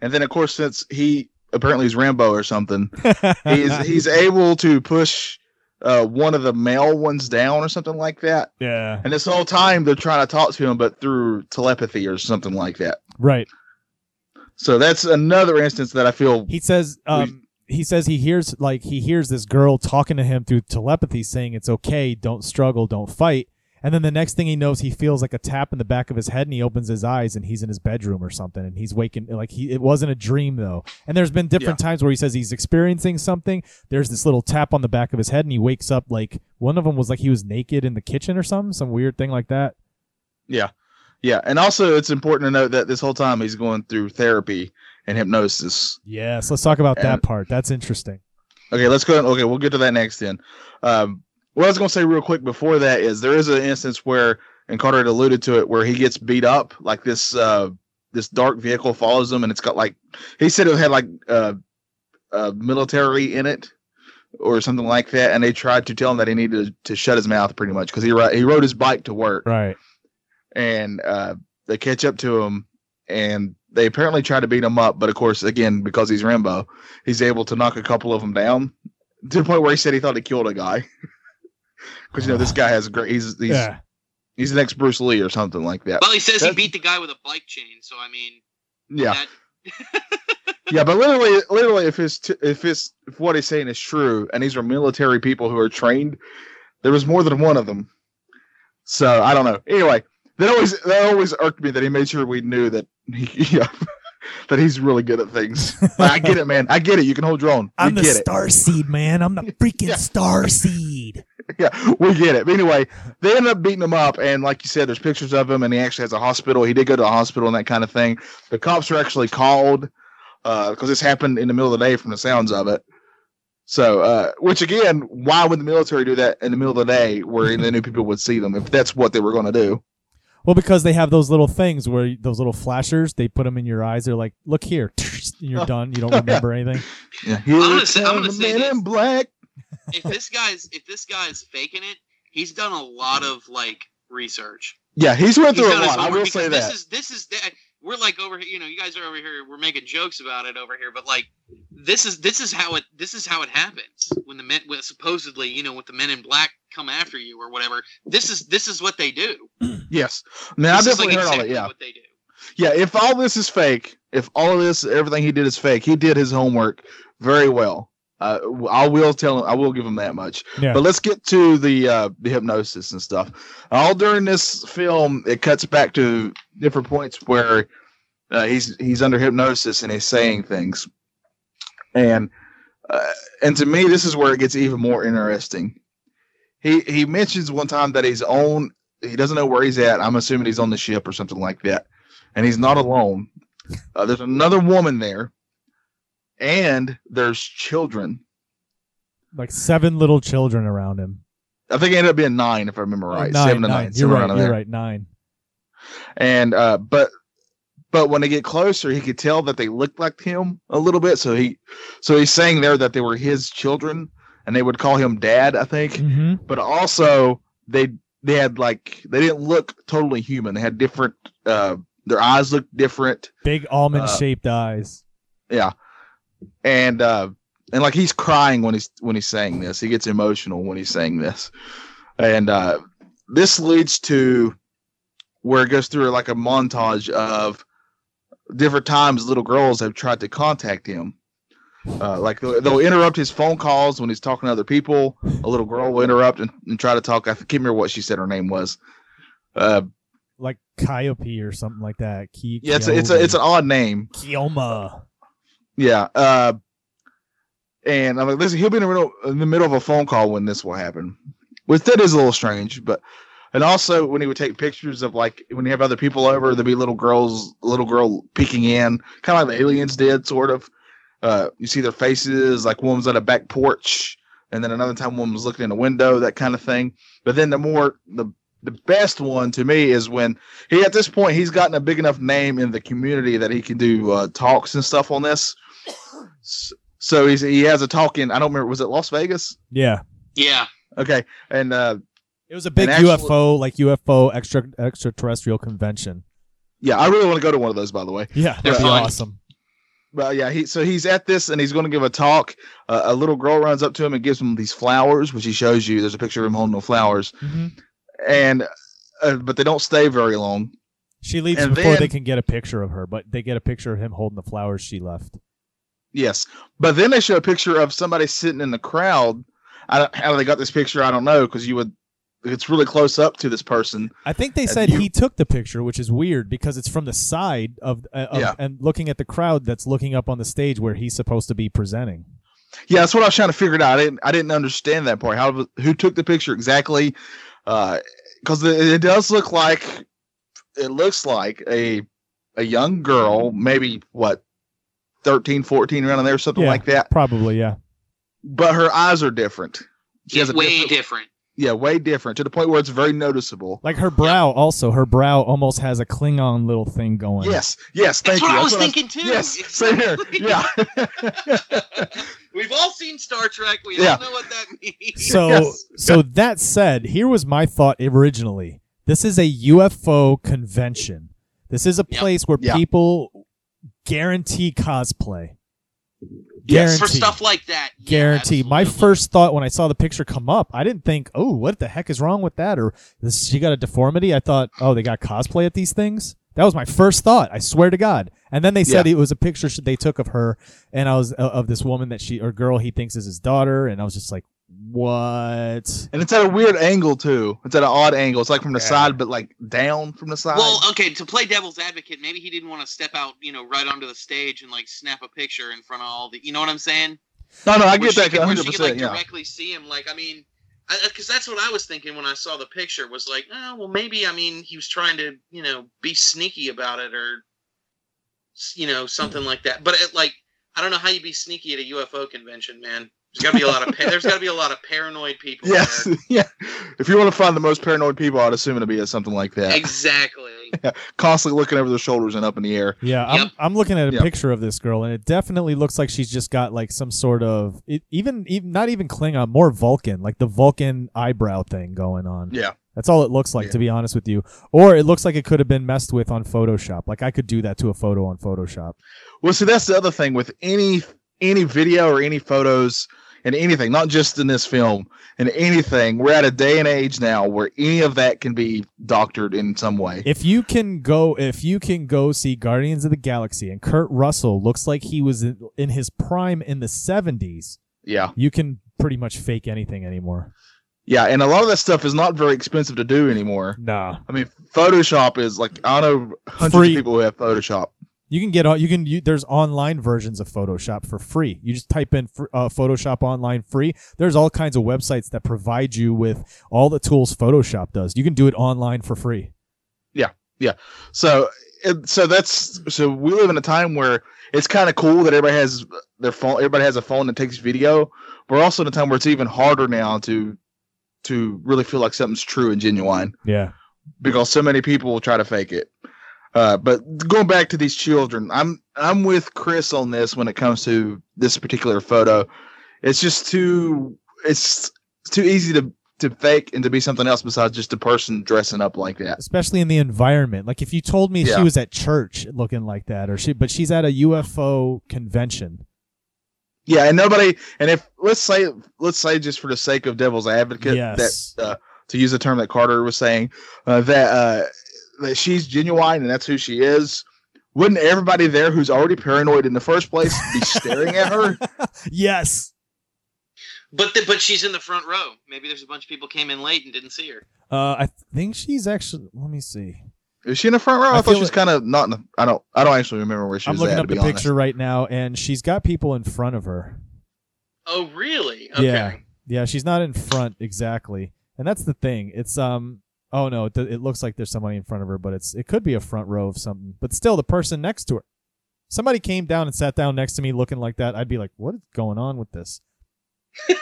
And then of course since he apparently is Rambo or something, *laughs* he's he's able to push uh, one of the male ones down or something like that. yeah, And this whole time they're trying to talk to him, but through telepathy or something like that. right. So that's another instance that I feel. He says um he says he hears like he hears this girl talking to him through telepathy saying it's okay, don't struggle, don't fight. And then the next thing he knows, he feels like a tap in the back of his head, and he opens his eyes, and he's in his bedroom or something, and he's waking. Like he, it wasn't a dream though. And there's been different times where he says he's experiencing something. There's this little tap on the back of his head, and he wakes up like one of them was like he was naked in the kitchen or something, some weird thing like that. Yeah, yeah, and also it's important to note that this whole time he's going through therapy and hypnosis. Yes, let's talk about that part. That's interesting. Okay, let's go. Okay, we'll get to that next. Then, um, what I was going to say real quick before that is there is an instance where, and Carter had alluded to it, where he gets beat up. Like this, uh, this dark vehicle follows him, and it's got like he said it had like uh, uh, military in it or something like that, and they tried to tell him that he needed to shut his mouth pretty much because he he rode his bike to work, Right. and uh, they catch up to him, and they apparently try to beat him up, but of course, again, because he's Rambo, he's able to knock a couple of them down to the point where he said he thought he killed a guy. *laughs* Because you know this guy has a great he's he's yeah. he's an ex Bruce Lee or something like that. Well, he says he beat the guy with a bike chain. So I mean, Yeah, that, *laughs* yeah, but literally, literally, if his t- if his if what he's saying is true, and these are military people who are trained, there was more than one of them. So I don't know. Anyway, that always that always irked me that he made sure we knew that he, *laughs* yeah, that he's really good at things. I get it, man. I get it. You can hold your own. *laughs* I'm the get it. star seed, man. I'm the freaking Yeah. star seed. *laughs* yeah, we get it. But anyway, they ended up beating him up, and like you said, there's pictures of him, and he actually has a hospital. He did go to a hospital and that kind of thing. The cops were actually called because this happened in the middle of the day, from the sounds of it. So, uh, which again, why would the military do that in the middle of the day, where they knew people would see them, if that's what they were going to do? Well, because they have those little things where those little flashers, they put them in your eyes. They're like, "Look here," *laughs* and you're *laughs* done. You don't remember anything. Yeah, I'm gonna say- I'm gonna the say man this. in black. If this guy's if this guy's faking it, he's done a lot of like research. Yeah, he's went He's through a lot. I homework will because say this that. is this is the, we're like over here. You know, you guys are over here. We're making jokes about it over here, but like this is this is how it this is how it happens when the men when supposedly you know with the men in black come after you or whatever. This is this is what they do. *clears throat* Yes, now I This is, definitely like, heard all that. Yeah, what they do. Yeah, if all this is fake, if all of this, everything he did is fake, he did his homework very well. Uh, I will tell him, I will give him that much. Yeah. But let's get to the uh, the hypnosis and stuff. All during this film, it cuts back to different points where uh, he's he's under hypnosis and he's saying things, and uh, and to me, this is where it gets even more interesting. He he mentions one time that he's on. He doesn't know where he's at. I'm assuming he's on the ship or something like that, and he's not alone. Uh, there's another woman there, and there's children. Like seven little children around him. I think it ended up being nine, if I remember right. nine, Seven to nine. nine. You're right. You're there. right. Nine. And uh, but but when they get closer, he could tell that they looked like him a little bit. So he so he's saying there that they were his children, and they would call him dad. I think. Mm-hmm. But also they they had like they didn't look totally human. They had different. Uh, their eyes looked different. Big almond Uh, shaped eyes. Yeah, and uh, and like he's crying when he's when he's saying this. He gets emotional when he's saying this, and uh, this leads to where it goes through like a montage of different times little girls have tried to contact him. Uh, like they'll, they'll interrupt his phone calls when he's talking to other people. A little girl will interrupt and, and try to talk. I can't remember what she said her name was. Uh, Like Calliope or something like that. Ki- yeah, it's a, it's a it's an odd name. Kioma. Yeah. Uh, and I'm like, listen, he'll be in the middle in the middle of a phone call when this will happen, which that is a little strange. But and also when he would take pictures of like when you have other people over, there'd be little girls, little girl peeking in, kind of like the aliens did, sort of. Uh, you see their faces, like one was at a back porch, and then another time one was looking in a window, that kind of thing. But then the more the the best one to me is when he at this point he's gotten a big enough name in the community that he can do uh, talks and stuff on this. S- So he's he has a talk in I don't remember was it Las Vegas? Yeah. Yeah, Okay, and uh, It was a big actually- UFO, like UFO extra extraterrestrial convention. yeah, I really want to go to one of those by the way. Yeah, They're that'd be fun. awesome. Well, yeah, he so he's at this and he's going to give a talk. Uh, a little girl runs up to him and gives him these flowers, which he shows you. There's a picture of him holding the flowers, hmm and uh, but they don't stay very long. She leaves And before then- they can get a picture of her, but they get a picture of him holding the flowers she left. Yes, but then they show a picture of somebody sitting in the crowd. I don't, how they got this picture, I don't know, because you would. It's really close up to this person. I think they said you- he took the picture, which is weird because it's from the side of, uh, of Yeah. and looking at the crowd that's looking up on the stage where he's supposed to be presenting. Yeah, that's what I was trying to figure it out. I didn't. I didn't understand that part. How who took the picture exactly? Because it, it does look like it looks like a a young girl, maybe what 13, 14 around there, something Yeah. like that. Probably, yeah. But her eyes are different. She has a way different, different. yeah, way different to the point where it's very noticeable. Like her brow, also her brow almost has a Klingon little thing going. Yes, yes, thank That's what you. I was That's thinking too. Yes, same here. Yeah, *laughs* We've all seen Star Trek. We Yeah. all know what that means. So, Yes. so that said, here was my thought originally. This is a UFO convention. This is a Yep. place where Yeah. people guarantee cosplay. Yes. Guarantee. For stuff like that. yeah, guarantee. My first thought when I saw the picture come up, I didn't think, "Oh, what the heck is wrong with that?" Or this, she got a deformity. I thought, "Oh, they got cosplay at these things." That was my first thought. I swear to God. And then they said Yeah. it was a picture they took of her, and I was uh, of this woman that she or girl he thinks is his daughter, and I was just like, "What?" and it's at a weird angle too. It's at an odd angle. It's like from the Yeah. side, but like down from the side. Well, okay, to play devil's advocate, maybe he didn't want to step out, you know, right onto the stage and like snap a picture in front of all the, you know what I'm saying? no, no, I Where get she that could- where 100. she could like Yeah, directly see him. Like, I mean, because that's what I was thinking when I saw the picture. Was like, oh, well, maybe I mean he was trying to, you know, be sneaky about it or, you know, something like that. But it, like, I don't know how you be sneaky at a UFO convention, man. There's got to be a lot of *laughs* pa- there's got to be a lot of paranoid people. yes, there. *laughs* yeah. If you want to find the most paranoid people, I'd assume it'd be something like that. Exactly. *laughs* Constantly looking over their shoulders and up in the air. Yeah, I'm Yep. I'm looking at a Yep. picture of this girl, and it definitely looks like she's just got like some sort of it, even even not even Klingon, more Vulcan, like the Vulcan eyebrow thing going on. Yeah. That's all it looks like, Yeah. to be honest with you. Or it looks like it could have been messed with on Photoshop. Like I could do that to a photo on Photoshop. Well, see, that's the other thing with any any video or any photos and anything, not just in this film, and anything. We're at a day and age now where any of that can be doctored in some way. If you can go, if you can go see Guardians of the Galaxy, and Kurt Russell looks like he was in, in his prime in the '70s, Yeah, you can pretty much fake anything anymore. yeah, and a lot of that stuff is not very expensive to do anymore. Nah, I mean, Photoshop is like I know hundreds Free. of people who have Photoshop. You can get all you can. You, there's online versions of Photoshop for free. You just type in fr- uh, Photoshop online free. There's all kinds of websites that provide you with all the tools Photoshop does. You can do it online for free. Yeah, yeah. So, it, so that's so we live in a time where it's kind of cool that everybody has their phone. Everybody has a phone that takes video. We're also in a time where it's even harder now to to really feel like something's true and genuine Yeah, because so many people will try to fake it. Uh, but going back to these children, I'm I'm with Chris on this when it comes to this particular photo. It's just too it's, too easy to to fake and to be something else besides just a person dressing up like that. especially in the environment. Like if you told me she was at church looking like that, or she, but she's at a UFO convention. Yeah, and nobody and if let's say let's say just for the sake of devil's advocate Yes. that uh, to use the term that Carter was saying uh, that uh, that she's genuine and that's who she is. Wouldn't everybody there who's already paranoid in the first place be staring at her? *laughs* yes. But the, but she's in the front row. Maybe there's a bunch of people came in late and didn't see her. Uh, I think she's actually. Let me see. Is she in the front row? I, I thought feel she was like- kind of not in the. I don't. I don't actually remember where she I'm was looking at. up to be the honest. picture right now, and she's got people in front of her. Oh, really? Okay. Yeah. Yeah, she's not in front exactly, and that's the thing. It's um. Oh no, it, it looks like there's somebody in front of her, but it's it could be a front row of something. But still, the person next to her. Somebody came down and sat down next to me looking like that. I'd be like, "What is going on with this?"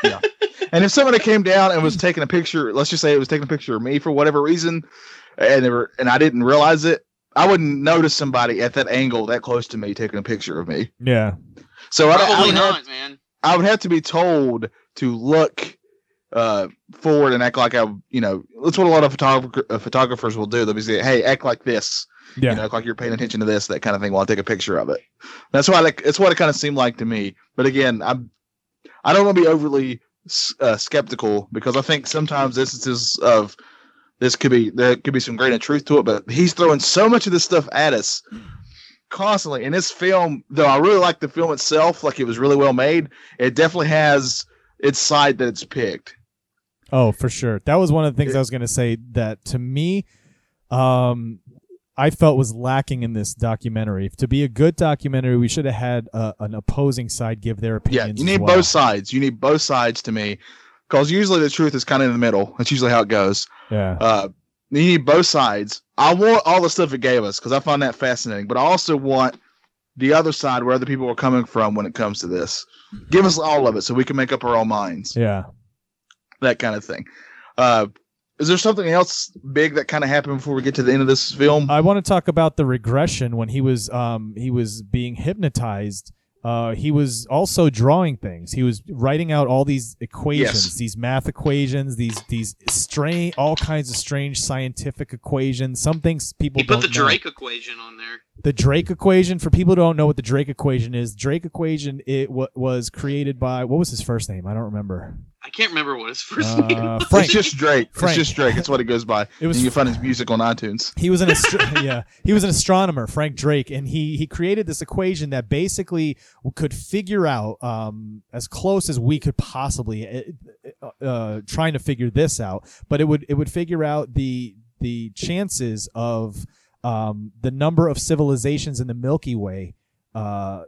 Yeah. *laughs* And if somebody came down and was taking a picture, let's just say it was taking a picture of me for whatever reason, and they were, and I didn't realize it, I wouldn't notice somebody at that angle that close to me taking a picture of me. Yeah. So I, I, Probably would have, not, man. I would have to be told to look uh, forward and act like I, you know, that's what a lot of photographer, uh, photographers will do. They'll be saying, "Hey, act like this." Yeah. you know, like you're paying attention to this, that kind of thing, while I take a picture of it. That's why, like, it's what it kind of seemed like to me. But again, I'm, I don't want to be overly uh, skeptical because I think sometimes instances of this could be there could be some grain of truth to it. But he's throwing so much of this stuff at us constantly. And this film, though, I really like the film itself. Like, it was really well made. It definitely has its side that it's picked. Oh, for sure. That was one of the things I was going to say that to me, um, I felt was lacking in this documentary. To be a good documentary, we should have had uh, an opposing side give their Yeah, opinions. you need well. both sides. You need both sides to me, because usually the truth is kind of in the middle. That's usually how it goes. Yeah. Uh, you need both sides. I want all the stuff it gave us because I find that fascinating, but I also want the other side where other people are coming from when it comes to this. Give us all of it so we can make up our own minds. Yeah. That kind of thing. Uh, is there something else big that kind of happened before we get to the end of this film? I want to talk about the regression when he was um he was being hypnotized. Uh, he was also drawing things. He was writing out all these equations, Yes. these math equations, these these strange, all kinds of strange scientific equations. Some things people He put the don't know. Drake equation on there. The Drake equation. For people who don't know what the Drake equation is, Drake equation it w- was created by what was his first name? I don't remember. I can't remember what his first Uh, name was. Frank. It's just Drake. Frank. It's just Drake. It's what it goes by. It It was was. You can find his music on iTunes. He was an *laughs* astro- yeah, he was an astronomer, Frank Drake, and he he created this equation that basically could figure out um, as close as we could possibly uh, uh, trying to figure this out, but it would it would figure out the the chances of um, the number of civilizations in the Milky Way. Uh,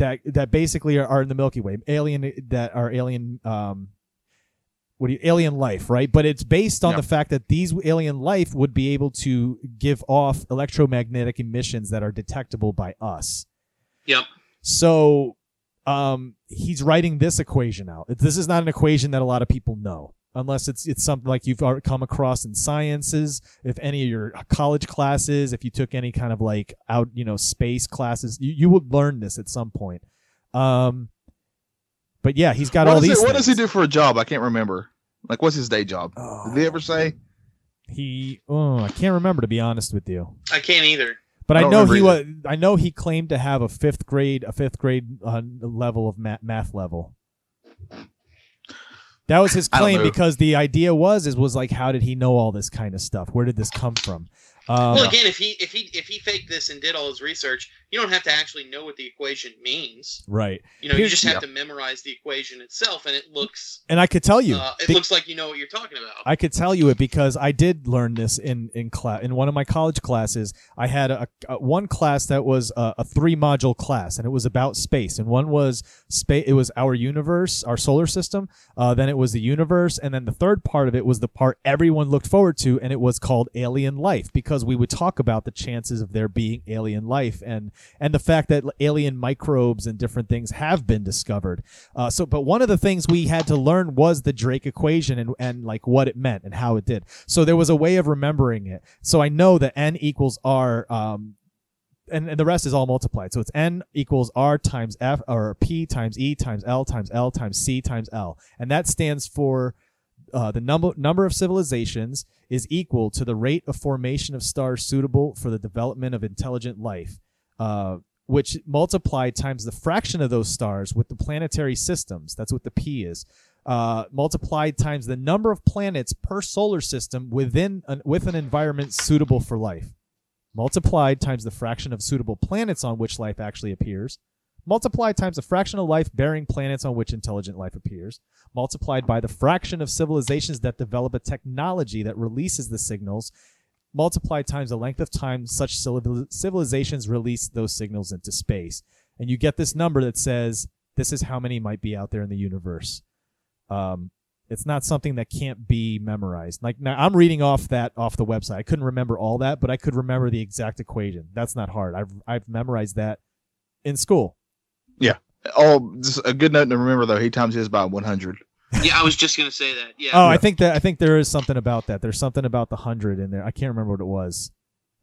that that basically are, are in the Milky Way, alien that are alien um, what do you alien life, right? But it's based on the fact that these alien life would be able to give off electromagnetic emissions that are detectable by us. Yep. So um, he's writing this equation out. This is not an equation that a lot of people know, unless it's it's something like you've come across in sciences. If any of your college classes, if you took any kind of like out, you know, space classes, you, you would learn this at some point. Um, but yeah, he's got What, all is these. it, what does he do for a job? I can't remember. Like, what's his day job? Oh. Did they ever say? He, oh, I can't remember to be honest with you. I can't either. But I I, know he remember was. I know he claimed to have a fifth grade, a fifth grade uh, level of math, math level. That was his claim because the idea was is was like, how did he know all this kind of stuff? Where did this come from? Um, well, again, if he if he if he faked this and did all his research, you don't have to actually know what the equation means. right. You know, you just have Yeah. to memorize the equation itself, and it looks And I could tell you, uh, it looks like you know what you're talking about. I could tell you it because I did learn this in in class in one of my college classes. I had a, a one class that was a, a three module class, and it was about space. And one was space. It was our universe, our solar system. Uh, then it was the universe, and then the third part of it was the part everyone looked forward to, and it was called alien life because we would talk about the chances of there being alien life and and the fact that alien microbes and different things have been discovered. Uh, so, but one of the things we had to learn was the Drake equation and, and like what it meant and how it did. So there was a way of remembering it. So I know that n equals r, um, and, and the rest is all multiplied. So it's n equals r times f or p times e times l times l times c times l, and that stands for uh, the number number of civilizations is equal to the rate of formation of stars suitable for the development of intelligent life, uh, which multiplied times the fraction of those stars with the planetary systems. That's what the p is. Uh, multiplied times the number of planets per solar system within an, with an environment suitable for life. Multiplied times the fraction of suitable planets on which life actually appears multiplied times the fraction of life bearing planets on which intelligent life appears, multiplied by the fraction of civilizations that develop a technology that releases the signals, multiplied times the length of time such civilizations release those signals into space. And you get this number that says this is how many might be out there in the universe. Um, it's not something that can't be memorized. Like now, I'm reading off that off the website. I couldn't remember all that, but I could remember the exact equation. That's not hard. I've I've memorized that in school. Yeah. Oh, just a good note to remember though. He times his by 100. Yeah, I was just gonna say that. Yeah. Oh, I think that I think there is something about that. There's something about the hundred in there. I can't remember what it was.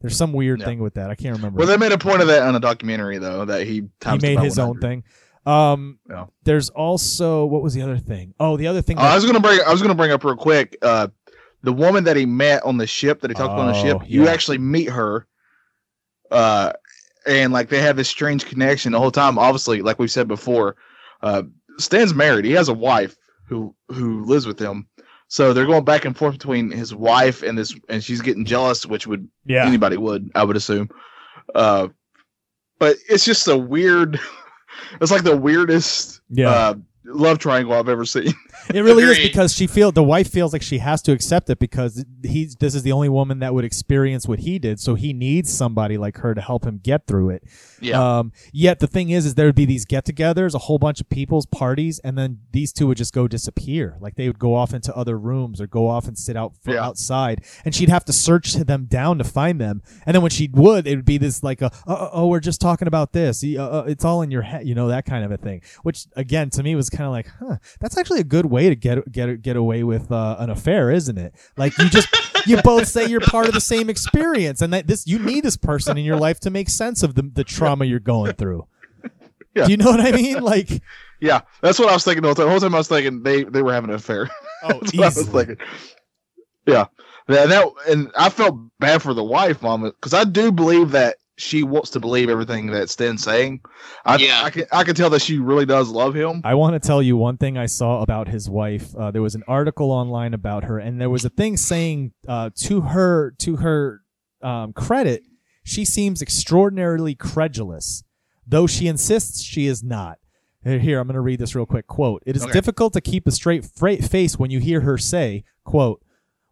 There's some weird Yeah. thing with that. I can't remember. Well, they made a point of that on a documentary though that he he times it made by his own thing. Um, Yeah. there's also what was the other thing? Oh, the other thing. Oh, I was gonna bring. I was gonna bring up real quick. Uh, the woman that he met on the ship that he talked about on the ship. Oh, You yeah. actually meet her. Uh, and like they have this strange connection the whole time. Obviously, like we've said before, uh, Stan's married. He has a wife who who lives with him. So they're going back and forth between his wife and this, and she's getting jealous, which would yeah, anybody would, I would assume. Uh, but it's just a weird. *laughs* It's like the weirdest yeah. uh, love triangle I've ever seen. *laughs* It really is because she feel the wife feels like she has to accept it because he's this is the only woman that would experience what he did, so he needs somebody like her to help him get through it. Yeah. Um, yet the thing is, is there would be these get-togethers, a whole bunch of people's parties, and then these two would just go disappear. Like they would go off into other rooms or go off and sit out for Yeah. outside, and she'd have to search them down to find them. And then when she would, it would be this like, a, oh, oh, we're just talking about this. Uh, uh, it's all in your head, you know, that kind of a thing. Which again, to me was kind of like, huh, that's actually a good way to get get get away with uh, an affair, isn't it? Like you just you both say you're part of the same experience, and that this you need this person in your life to make sense of the the trauma you're going through. Yeah. Do you know what I mean? Like, Yeah, that's what I was thinking the whole time. The whole time I was thinking they they were having an affair. oh, *laughs* I was thinking. Yeah, that, that and I felt bad for the wife, mama, because I do believe that she wants to believe everything that Stan's saying. I, Yeah. I can I can tell that she really does love him. I want to tell you one thing I saw about his wife. Uh, there was an article online about her, and there was a thing saying uh, to her to her um, credit, she seems extraordinarily credulous, though she insists she is not. Here, I'm going to read this real quick. Quote: It is Okay. difficult to keep a straight fra- face when you hear her say, "Quote."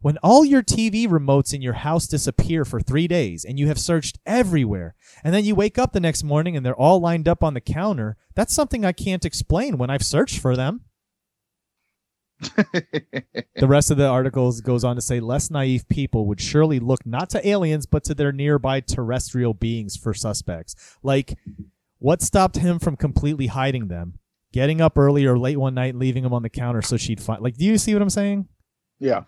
When all your TV remotes in your house disappear for three days and you have searched everywhere, and then you wake up the next morning and they're all lined up on the counter, that's something I can't explain when I've searched for them. *laughs* The rest of the articles goes on to say less naive people would surely look not to aliens but to their nearby terrestrial beings for suspects. Like, what stopped him from completely hiding them? Getting up early or late one night leaving them on the counter so she'd find. Like, do you see what I'm saying? yeah,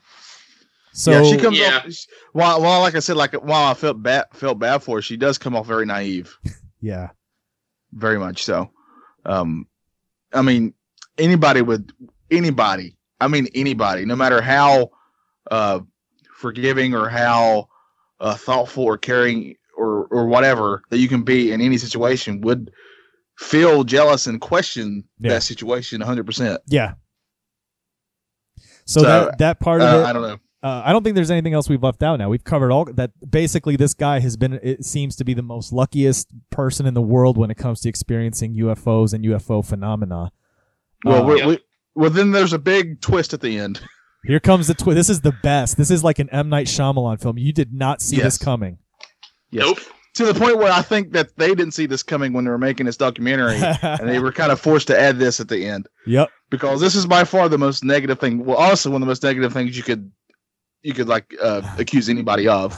So yeah. She comes Yeah. off while while like I said, like while I felt bad felt bad for her, she does come off very naive, *laughs* yeah, very much so. Um, I mean, anybody would anybody. I mean, anybody, no matter how uh forgiving or how uh, thoughtful or caring or or whatever that you can be in any situation would feel jealous and question Yeah. that situation 100%. yeah. So, So, that that part of Uh, it, I don't know. Uh, I don't think there's anything else we've left out now. We've covered all that. Basically, this guy has been, it seems to be the most luckiest person in the world when it comes to experiencing UFOs and UFO phenomena. Well, Uh, we're, Yeah. we, well, then there's a big twist at the end. *laughs* Here comes the twist. This is the best. This is like an M Night Shyamalan film. You did not see this coming. Yes. Nope. To the point where I think that they didn't see this coming when they were making this documentary, *laughs* and they were kind of forced to add this at the end yep. because this is by far the most negative thing. Well, also one of the most negative things you could you could like uh, *sighs* accuse anybody of.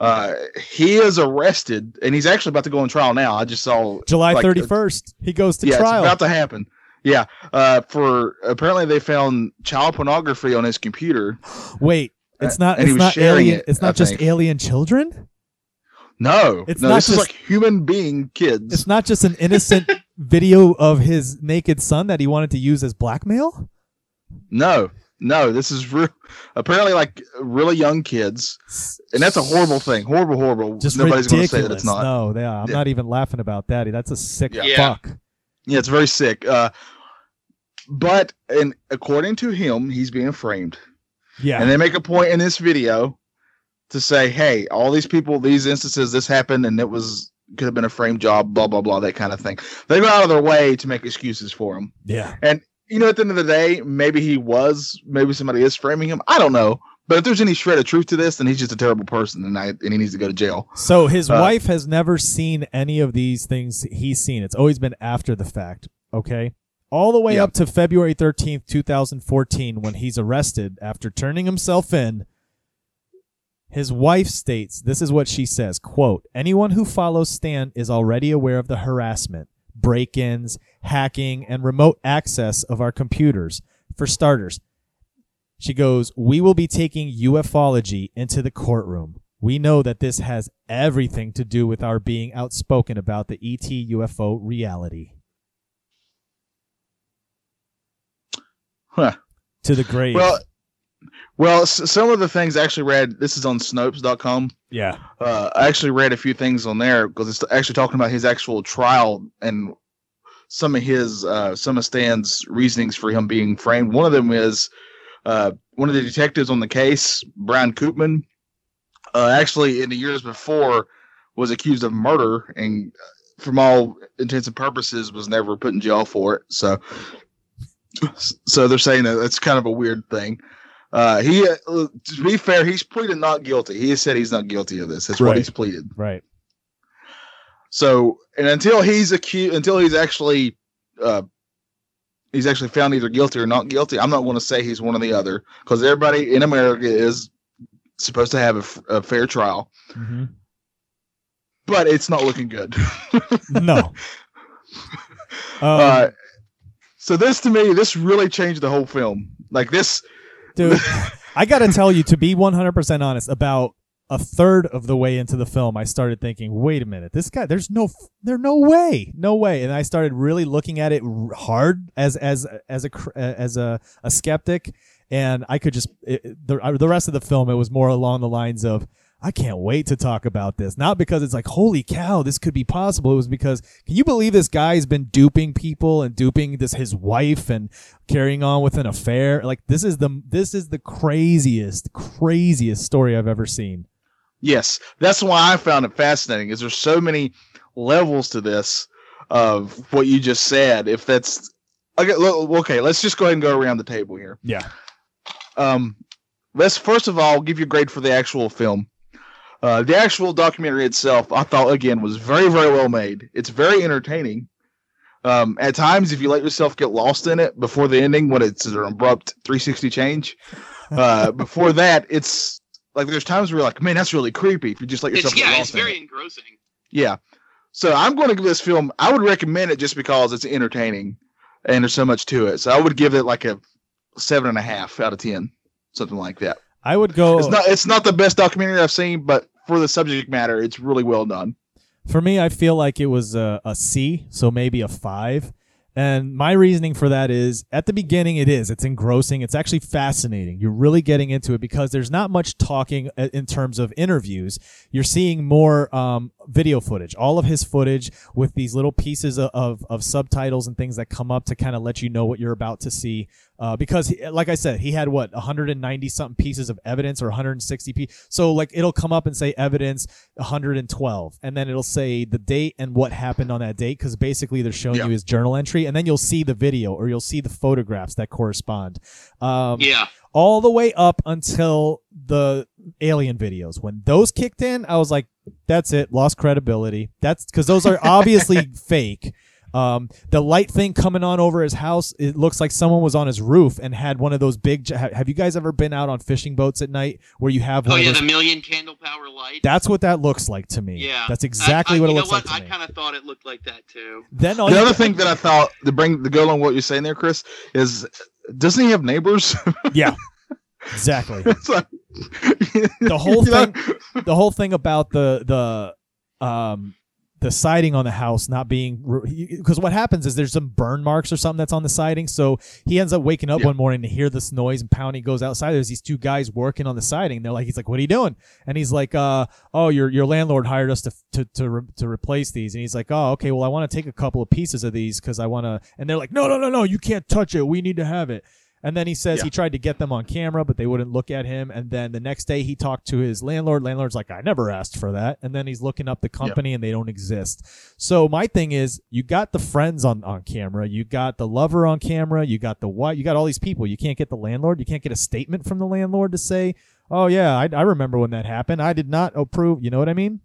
Uh, he is arrested, and he's actually about to go on trial now. I just saw July like, thirty first, he goes to yeah, trial. it's about to happen. Yeah, uh, for apparently they found child pornography on his computer. *gasps* Wait, it's not. and he It's was not sharing alien. it, it's I not just think. alien children. No, It's no, not this is just- like human being kids. It's not just an innocent *laughs* video of his naked son that he wanted to use as blackmail. No, no, this is real. Apparently, like really young kids, and that's a horrible thing. Horrible, horrible. Just Nobody's going to ridiculous. say that it's not. No, yeah, I'm Yeah. not even laughing about that. That's a sick Yeah. Yeah. fuck. Yeah, it's very sick. Uh, but and according to him, he's being framed, Yeah. and they make a point in this video to say, "Hey, all these people, these instances, this happened, and it was could have been a frame job, blah blah blah, that kind of thing." They go out of their way to make excuses for him. yeah. You know, at the end of the day, maybe he was, maybe somebody is framing him. I don't know. But if there's any shred of truth to this, then he's just a terrible person, and I and he needs to go to jail. So his Uh, wife has never seen any of these things he's seen. It's always been after the fact. Okay. All the way Yeah. up to February 13th, 2014, when he's arrested after turning himself in. His wife states, this is what she says, quote, anyone who follows Stan is already aware of the harassment, break-ins, hacking, and remote access of our computers. For starters, she goes, We will be taking ufology into the courtroom. We know that this has everything to do with our being outspoken about the ET UFO reality. Huh. To the grave. Well, well, s- some of the things I actually read. This is on Snopes.com. yeah. Uh, I actually read a few things on there because it's actually talking about his actual trial and some of his uh, some of Stan's reasonings for him being framed. One of them is uh, one of the detectives on the case, Brian Koopman, uh, actually in the years before was accused of murder and uh, from all intents and purposes was never put in jail for it. So, so they're saying that that's kind of a weird thing. Uh, he, uh, to be fair, he's pleaded not guilty. He has said he's not guilty of this. That's Right. what he's pleaded. Right. So, and until he's accused, until he's actually, uh, he's actually found either guilty or not guilty, I'm not going to say he's one or the other because everybody in America is supposed to have a, f- a fair trial, hmm but it's not looking good. *laughs* No. *laughs* Um, uh, So this to me, this really changed the whole film. Like this, dude. *laughs* I gotta tell you, to be 100% honest, about a third of the way into the film, I started thinking, "Wait a minute, this guy. There's no, there's no way, no way." And I started really looking at it hard as as as a as a, a skeptic, and I could just it, the the rest of the film. It was more along the lines of. I can't wait to talk about this. Not because it's like, holy cow, this could be possible. It was because, can you believe this guy's been duping people and duping this his wife and carrying on with an affair? Like this is the this is the craziest, craziest story I've ever seen. yes, that's why I found it fascinating. Is there's so many levels to this of what you just said. If that's okay, okay, let's just go ahead and go around the table here. Yeah. Um, let's first of all give you a grade for the actual film. Uh, the actual documentary itself, I thought again was very, very well made. It's very entertaining. Um, at times, if you let yourself get lost in it before the ending, when it's an abrupt 360 change, *laughs* uh, before that, it's like there's times where you're like, man, that's really creepy. If you just let yourself It's get yeah, lost it's in very it. engrossing. Yeah. So I'm going to give this film. I would recommend it just because it's entertaining, and there's so much to it. So I would give it like a seven and a half out of ten, something like that. I would go It's not. It's not the best documentary I've seen, but for the subject matter, it's really well done. For me, I feel like it was a, a C, so maybe a five. And my reasoning for that is at the beginning, it is. It's engrossing. It's actually fascinating. You're really getting into it because there's not much talking uh, in terms of interviews. You're seeing more um, video footage, all of his footage with these little pieces of, of, of subtitles and things that come up to kind of let you know what you're about to see. Uh, because, he, like I said, he had what 190 something pieces of evidence or 160 p. So, like, it'll come up and say evidence 112, and then it'll say the date and what happened on that date. Because basically, they're showing Yeah. you his journal entry, and then you'll see the video or you'll see the photographs that correspond. Um, Yeah, all the way up until the alien videos. When those kicked in, I was like, that's it, lost credibility. That's because those are obviously *laughs* fake. Um, the light thing coming on over his house, it looks like someone was on his roof and had one of those big. Have you guys ever been out on fishing boats at night where you have oh one yeah, of those? the million candle power light. That's what that looks like to me. yeah, that's exactly I, I, what it you looks know like what? to I me. kind of thought it looked like that too. then all the other got- thing that I thought to bring to go along with what you're saying there, Chris, is doesn't he have neighbors? *laughs* yeah, exactly. *laughs* Like- The *laughs* whole You know? thing, the whole thing about the the um the siding on the house not being because what happens is there's some burn marks or something that's on the siding. So he ends up waking up Yeah. one morning to hear this noise and pounding goes outside. There's these two guys working on the siding. They're like he's like what are you doing? And he's like uh oh your your landlord hired us to to to, re- to replace these. And he's like oh okay. Well i want to take a couple of pieces of these because i want to and they're like no no no no. You can't touch it. We need to have it and then he says Yeah. he tried to get them on camera, but they wouldn't look at him. And then the next day he talked to his landlord. Landlord's like, I never asked for that. And then he's looking up the company and they don't exist. So my thing is, you got the friends on, on camera, you got the lover on camera, you got the what, you got all these people. You can't get the landlord. You can't get a statement from the landlord to say, oh yeah, I, I remember when that happened. I did not approve. You know what I mean?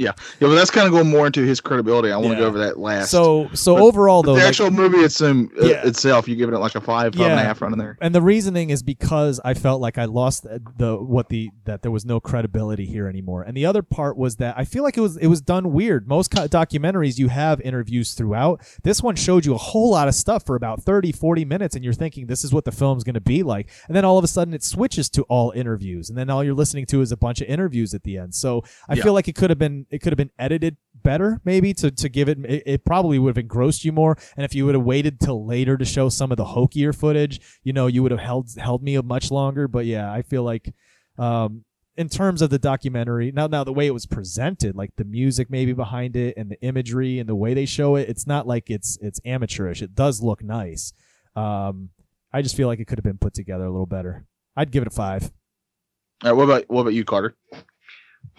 Yeah, yeah, but that's kind of going more into his credibility. I want to Yeah. go over that last. So so But overall the though, like- actual movie it's, um, uh, Yeah. itself, you giving it like a five, five and Yeah. a half, there. and the reasoning is because I felt like I lost the, the what the that there was no credibility here anymore. And the other part was that I feel like it was it was done weird. Most co- documentaries you have interviews throughout. This one showed you a whole lot of stuff for about 30 40 minutes and you're thinking this is what the film's going to be like. And then all of a sudden it switches to all interviews and then all you're listening to is a bunch of interviews at the end. So I feel like it could have been it could have been edited better maybe to to give it it, it probably would have engrossed you more. And if you would have waited till later to show some of the hokier footage you know you would have held held me much longer. But yeah i feel like um in terms of the documentary now now the way it was presented like the music maybe behind it and the imagery and the way they show it it's not like it's it's amateurish. It does look nice. Um i just feel like it could have been put together a little better. I'd give it a five. All right, what about what about you, Carter?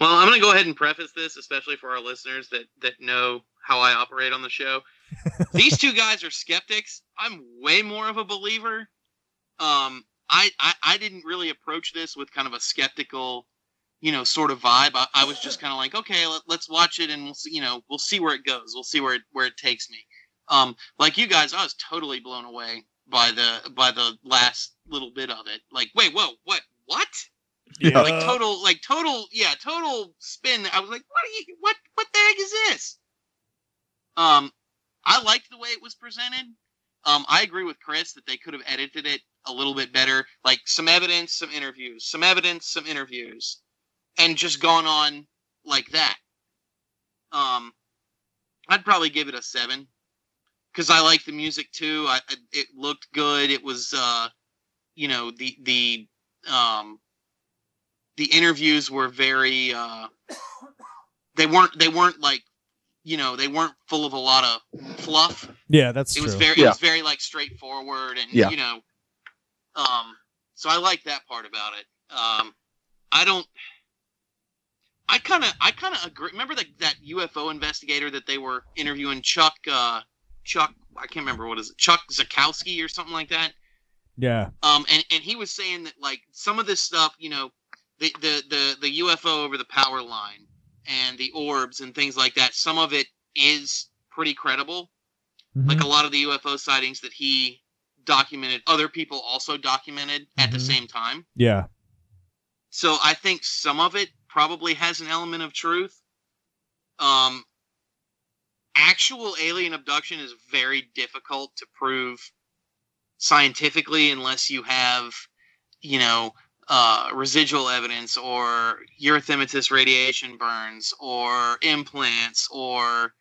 Well, I'm going to go ahead and preface this, especially for our listeners that that know how I operate on the show. *laughs* These two guys are skeptics. I'm way more of a believer. Um, I, I I didn't really approach this with kind of a skeptical, you know, sort of vibe. I, I was just kind of like, okay, let, let's watch it and we'll see. You know, we'll see where it goes. We'll see where it where it takes me. Um, like you guys, I was totally blown away by the by the last little bit of it. Like, wait, whoa, what, what? Yeah. like total like total yeah total spin i was like what are you what what the heck is this um i liked the way it was presented Um, I agree with Chris that they could have edited it a little bit better, like some evidence, some interviews, some evidence, some interviews, and just gone on like that. Um, I'd probably give it a seven because I like the music too. I it looked good. It was, uh, you know, the the um, the interviews were very. Uh, they weren't. They weren't like, you know, they weren't full of a lot of fluff Yeah, that's it true. was very Yeah. it was very like straightforward and Yeah. you know um so i like that part about it um i don't i kind of i kind of agree remember that that ufo investigator that they were interviewing chuck uh chuck i can't remember what is it chuck Zukowski or something like that yeah. um and and he was saying that like some of this stuff you know the the the, the ufo over the power line and the orbs and things like that some of it is pretty credible Mhm. like a lot of the UFO sightings that he documented, other people also documented at the Mhm. same time. yeah. So I think some of it probably has an element of truth. Um, actual alien abduction is very difficult to prove scientifically unless you have, you know, uh, residual evidence or erythematous radiation burns or implants or,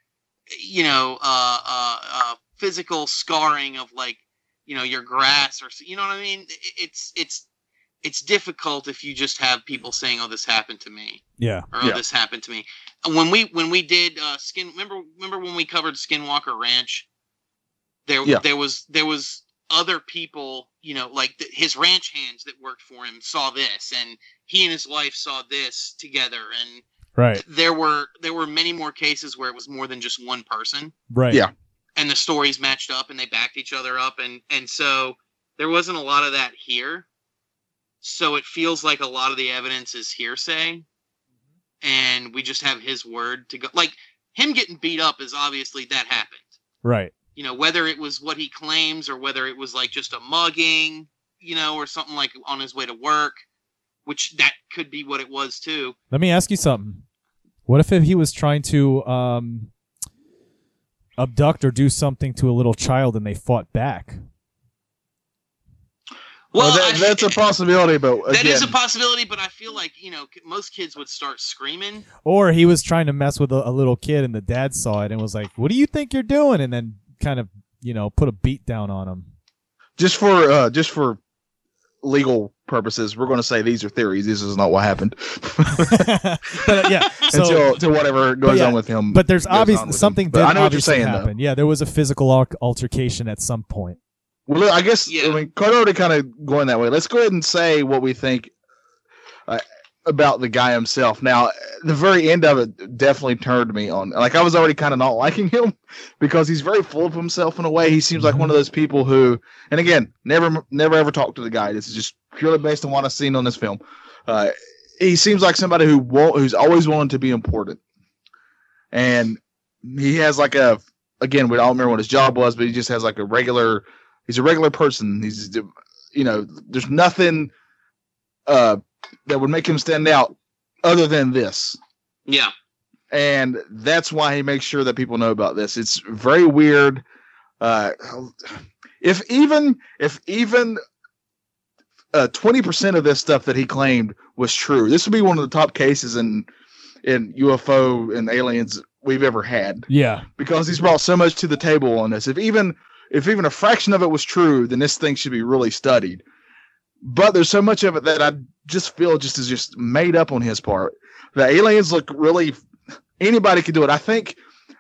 you know, uh, uh, uh, physical scarring of like, you know, your grass or you know what I mean. It's it's it's difficult if you just have people saying, "Oh, this happened to me," Yeah. or "Oh, Yeah. this happened to me." When we when we did uh, skin, remember remember when we covered Skinwalker Ranch? There Yeah. there was there was other people, you know, like th- his ranch hands that worked for him saw this, and he and his wife saw this together, and Right. there were there were many more cases where it was more than just one person Right. Yeah. and the stories matched up and they backed each other up and and so there wasn't a lot of that here so it feels like a lot of the evidence is hearsay and we just have his word to go like him getting beat up is obviously that happened Right. You know whether it was what he claims or whether it was like just a mugging you know or something like on his way to work which that could be what it was too Let me ask you something. What if he was trying to um, abduct or do something to a little child and they fought back? Well, that, I- that's a possibility, but again, that is a possibility but i feel like you know most kids would start screaming Or he was trying to mess with a, a little kid and the dad saw it and was like, "What do you think you're doing?" and then kind of, you know, put a beat down on him. just for uh, just for legal purposes, we're going to say these are theories. This is not what happened *laughs* but uh, yeah, *laughs* so until to whatever goes yeah, on with him. but there's obviously him. something did I know what you're saying, happen. Yeah, there was a physical altercation at some point. Well, I guess Yeah. I mean Carter already kind of going that way. Let's go ahead and say what we think uh, about the guy himself. Now, the very end of it definitely turned me on. Like I was already kind of not *laughs* liking him because he's very full of himself in a way. He seems like one of those people who, and again, never, never ever talked to the guy. This is just purely based on what I've seen on this film. Uh, he seems like somebody who won't, who's always willing to be important, and he has like a again, we don't remember what his job was, but he just has like a regular. He's a regular person. He's, you know, there's nothing uh, that would make him stand out other than this, yeah and that's why he makes sure that people know about this. It's very weird. Uh, if even if even uh, twenty percent of this stuff that he claimed was true, this would be one of the top cases in in UFO and aliens we've ever had Yeah, because he's brought so much to the table on this. If even if even a fraction of it was true, then this thing should be really studied. But there's so much of it that I just feel just is just made up on his part. The aliens look really anybody could do it. I think.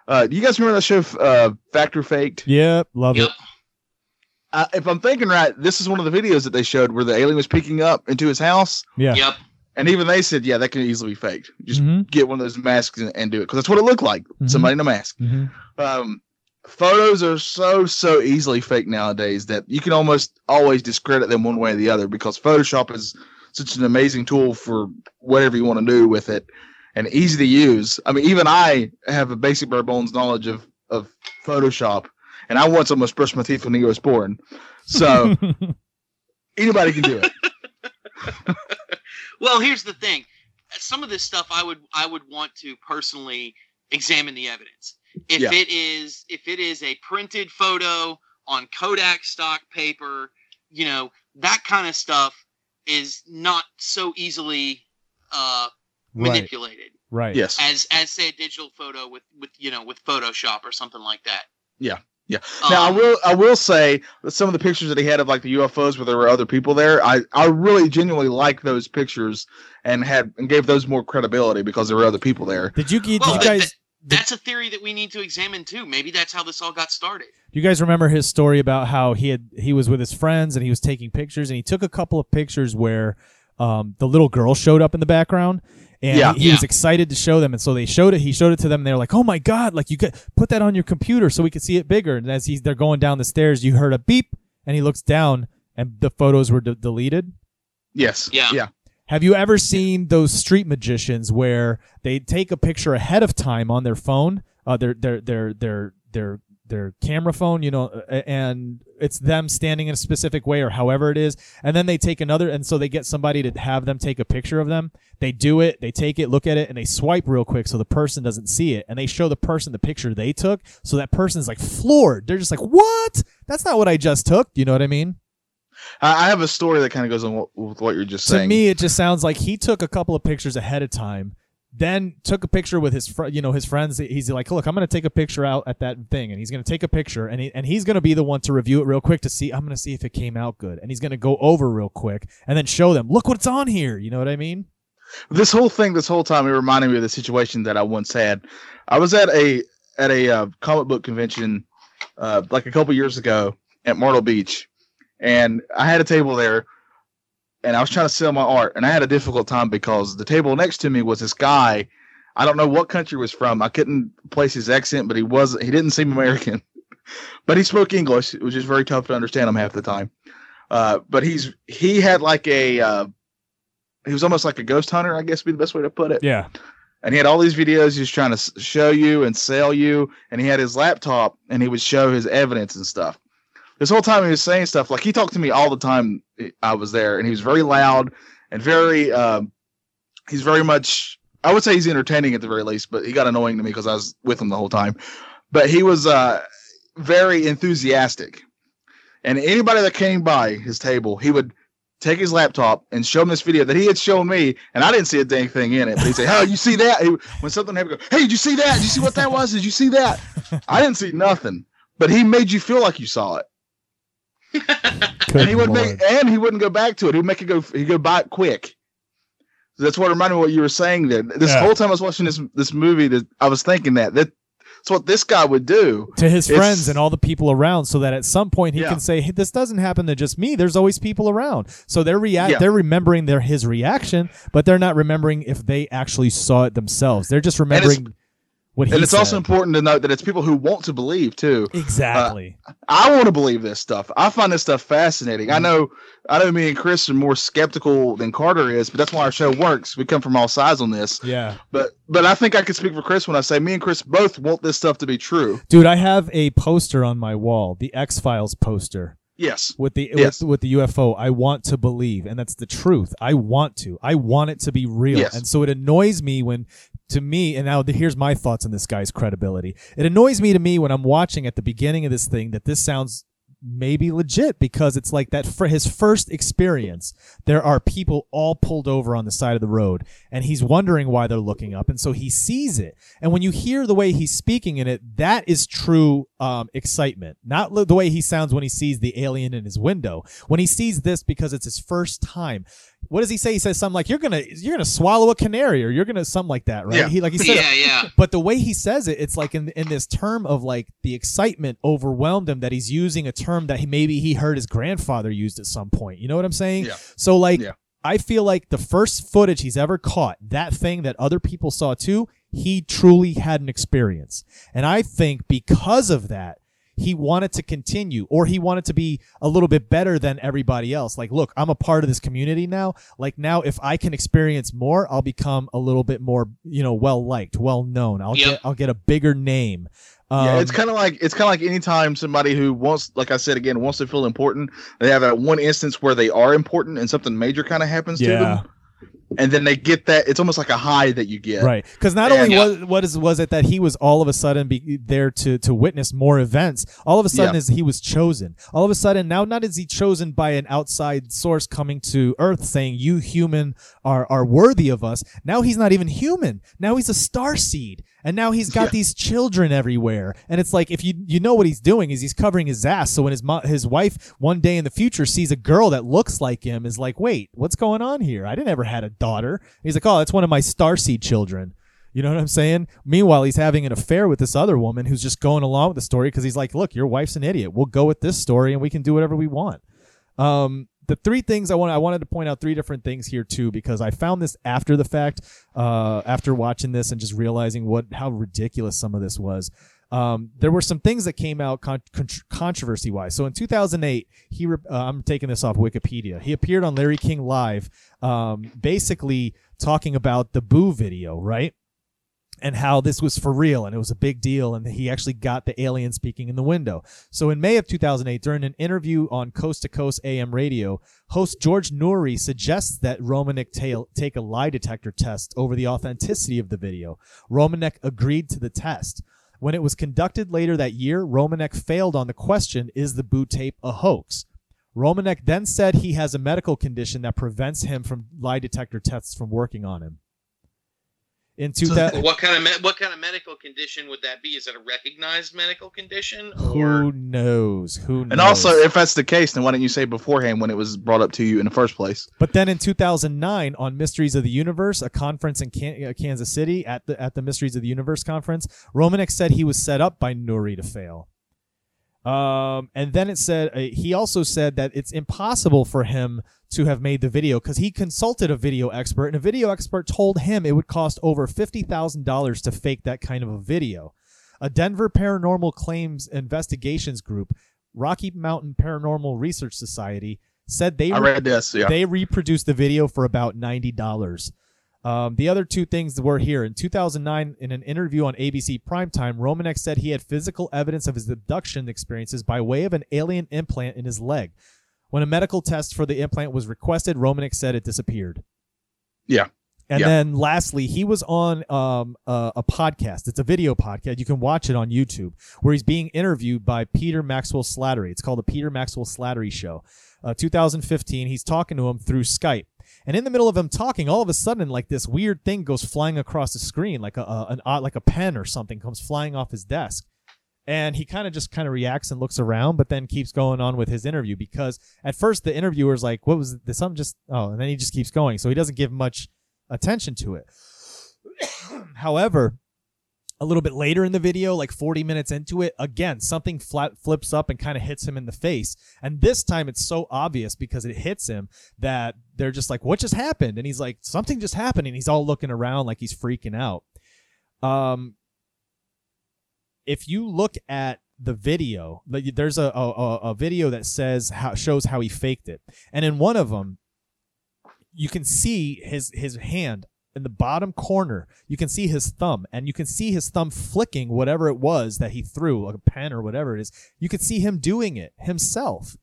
Uh, do you guys remember that show, uh, Fact or Faked? yep, love Yep. it. Uh, if I'm thinking right, this is one of the videos that they showed where the alien was peeking up into his house, Yeah, Yep. and even they said, "Yeah, that can easily be faked. Just Mhm. get one of those masks and, and do it because that's what it looked like. Mhm. Somebody in a mask." Mhm. um, photos are so so easily fake nowadays that you can almost always discredit them one way or the other because Photoshop is such an amazing tool for whatever you want to do with it and easy to use. I mean, even I have a basic bare bones knowledge of of Photoshop, and I once almost brushed my teeth when he was born. So *laughs* anybody can do it. Well, here's the thing. Some of this stuff I would I would want to personally examine the evidence. If Yeah. it is if it is a printed photo on Kodak stock paper. You know that kind of stuff is not so easily uh, Right. manipulated Right. Yes. as as say a digital photo with with you know with Photoshop or something like that. Yeah, yeah. Now I Um, will I will say that some of the pictures that he had of like the UFOs where there were other people there, I, I really genuinely like those pictures and had and gave those more credibility because there were other people there. Did you did Well, you that- guys That's a theory that we need to examine too. Maybe that's how this all got started. Do you guys remember his story about how he had he was with his friends and he was taking pictures and he took a couple of pictures where um, the little girl showed up in the background and Yeah. he, he was excited to show them and so they showed it he showed it to them and they're like oh my god like you could put that on your computer so we could see it bigger and as he's they're going down the stairs you heard a beep and he looks down and the photos were de- deleted Yes. Yeah. Yeah. Have you ever seen those street magicians where they take a picture ahead of time on their phone, uh, their their their their their their camera phone, you know, uh, and it's them standing in a specific way or however it is, and then they take another, and so they get somebody to have them take a picture of them. They do it, they take it, look at it, and they swipe real quick so the person doesn't see it, and they show the person the picture they took, so that person's like floored. They're just like, "What? That's not what I just took." You know what I mean? I, have a story that kind of goes on with what you're just to saying. To me it just sounds like he took a couple of pictures ahead of time then took a picture with his fr- you know his friends he's like look i'm going to take a picture out at that thing and he's going to take a picture and, he, and he's going to be the one to review it real quick to see i'm going to see if it came out good and he's going to go over real quick and then show them look what's on here you know what i mean this whole thing, this whole time, it reminded me of the situation that I once had. I was at a at a uh, comic book convention, uh, like a couple years ago at Myrtle Beach, and I had a table there, and I was trying to sell my art, and I had a difficult time because the table next to me was this guy. I don't know what country he was from. I couldn't place his accent, but he was he didn't seem American, *laughs* but he spoke English. It was just very tough to understand him half the time. Uh, but he's he had like a uh, he was almost like a ghost hunter, I guess would be the best way to put it. yeah And he had all these videos he was trying to show you and sell you, and he had his laptop and he would show his evidence and stuff. This whole time he was saying stuff like he talked to me all the time I was there, and he was very loud and very um, he's very much I would say he's entertaining at the very least, but he got annoying to me because I was with him the whole time. But he was uh, very enthusiastic, and anybody that came by his table, he would take his laptop and show him this video that he had shown me, and I didn't see a dang thing in it. But he'd say, "Oh, you see that?" He, when something happened, go, "Hey, did you see that? Did you see what that was? Did you see that?" *laughs* I didn't see nothing, but he made you feel like you saw it, and he would Lord. make, and he wouldn't go back to it. He'd make it go. He'd go by it quick. So that's what reminded me of what you were saying there. This Yeah. whole time I was watching this this movie, that I was thinking that that that's what this guy would do. to his It's- friends and all the people around so that at some point he Yeah. can say hey, this doesn't happen to just me there's always people around so they're react Yeah. they're remembering their his reaction but they're not remembering if they actually saw it themselves they're just remembering what And it's also important to note that it's people who want to believe too. Uh, exactly I want to believe this stuff. I find this stuff fascinating. I mm-hmm. know, I know, me and Chris are more skeptical than Carter is, but that's why our show works. We come from all sides on this. yeah But, but I think I can speak for Chris when I say me and Chris both want this stuff to be true. dude i have a poster on my wall the x-files poster Yes. with the Yes. with, with the UFO. I want to believe, and that's the truth. I want to. I want it to be real, Yes. and so it annoys me when, to me, and now here's my thoughts on this guy's credibility. It annoys me to me when I'm watching at the beginning of this thing that this sounds maybe legit because it's like that for his first experience there are people all pulled over on the side of the road and he's wondering why they're looking up and so he sees it. And when you hear the way he's speaking in it that is true um, excitement. Not the way he sounds when he sees the alien in his window. When he sees this because it's his first time what does he say he says something like you're gonna you're gonna swallow a canary or you're gonna something like that right Yeah. he like he said yeah, yeah. but the way he says it, it's like in in this term of like the excitement overwhelmed him that he's using a term that he maybe he heard his grandfather used at some point. You know what I'm saying? Yeah. So like Yeah. I feel like the first footage he's ever caught, that thing that other people saw too, he truly had an experience. And I think because of that, he wanted to continue or he wanted to be a little bit better than everybody else. Like, look, I'm a part of this community now. Like now if I can experience more, I'll become a little bit more, you know, well liked, well known. I'll Yep. get I'll get a bigger name. Um, yeah, it's kind of like it's kind of like anytime somebody who wants, like I said again, wants to feel important, they have that one instance where they are important and something major kind of happens to them. And then they get that. It's almost like a high that you get. Right, because not And- only Yeah. was what is was it that he was all of a sudden be there to to witness more events. All of a sudden, Yeah. is he was chosen. All of a sudden, now not is he chosen by an outside source coming to Earth saying you human are are worthy of us. Now he's not even human. Now he's a star seed, and now he's got Yeah. these children everywhere. And it's like if you you know what he's doing is he's covering his ass. So when his mo- his wife one day in the future sees a girl that looks like him, is like, wait, what's going on here? I didn't ever had a daughter. He's like, oh, that's one of my starseed children. You know what I'm saying? Meanwhile, he's having an affair with this other woman who's just going along with the story because he's like, look, your wife's an idiot. We'll go with this story and we can do whatever we want. Um, the three things I want I wanted to point out three different things here too because I found this after the fact, uh, after watching this and just realizing what how ridiculous some of this was. Um, there were some things that came out con- con- controversy wise. So in 2008, he re- uh, I'm taking this off Wikipedia. He appeared on Larry King Live, um, basically talking about the Boo video, right? And how this was for real and it was a big deal and he actually got the alien speaking in the window. So in May of 2008 during an interview on Coast to Coast AM radio, host George Noory suggests that Romanek ta- take a lie detector test over the authenticity of the video. Romanek agreed to the test. When it was conducted later that year, Romanek failed on the question, is the Boo tape a hoax? Romanek then said he has a medical condition that prevents him from lie detector tests from working on him. In 2000, Well, what kind of me- what kind of medical condition would that be? Is it a recognized medical condition? Or Who knows? Who knows? And also, if that's the case, then why didn't you say beforehand when it was brought up to you in the first place? but then in 2009, on Mysteries of the Universe, a conference in Can- uh, Kansas City at the at the Mysteries of the Universe conference, Romanek said he was set up by Noory to fail. Um, and then it said uh, he also said that it's impossible for him to have made the video because he consulted a video expert, and a video expert told him it would cost over fifty thousand dollars to fake that kind of a video. A Denver Paranormal Claims Investigations Group, Rocky Mountain Paranormal Research Society, said they I read this. Yeah. they reproduced the video for about ninety dollars. Um, the other two things were here in 2009 in an interview on ABC Primetime. Romanek said he had physical evidence of his abduction experiences by way of an alien implant in his leg. When a medical test for the implant was requested, Romanek said it disappeared. Yeah. And Yeah. then lastly, he was on um, a, a podcast. It's a video podcast. You can watch it on YouTube, where he's being interviewed by Peter Maxwell Slattery. It's called the Peter Maxwell Slattery Show. Uh, 2015. He's talking to him through Skype, and in the middle of him talking, all of a sudden, like this weird thing goes flying across the screen, like a, a an odd- like a pen or something comes flying off his desk. And he kind of just kind of reacts and looks around, but then keeps going on with his interview because at first the interviewer's like, "What was this? Something just oh," and then he just keeps going, so he doesn't give much attention to it. *coughs* However, a little bit later in the video, like 40 minutes into it, again, something flat flips up and kind of hits him in the face. And this time it's so obvious because it hits him that they're just like, what just happened? And he's like, something just happened. And he's all looking around like he's freaking out. Um, if you look at the video, there's a, a, a- video that says how shows how he faked it. And in one of them, you can see his his hand in the bottom corner. You can see his thumb, and you can see his thumb flicking whatever it was that he threw, like a pen or whatever it is. You can see him doing it himself.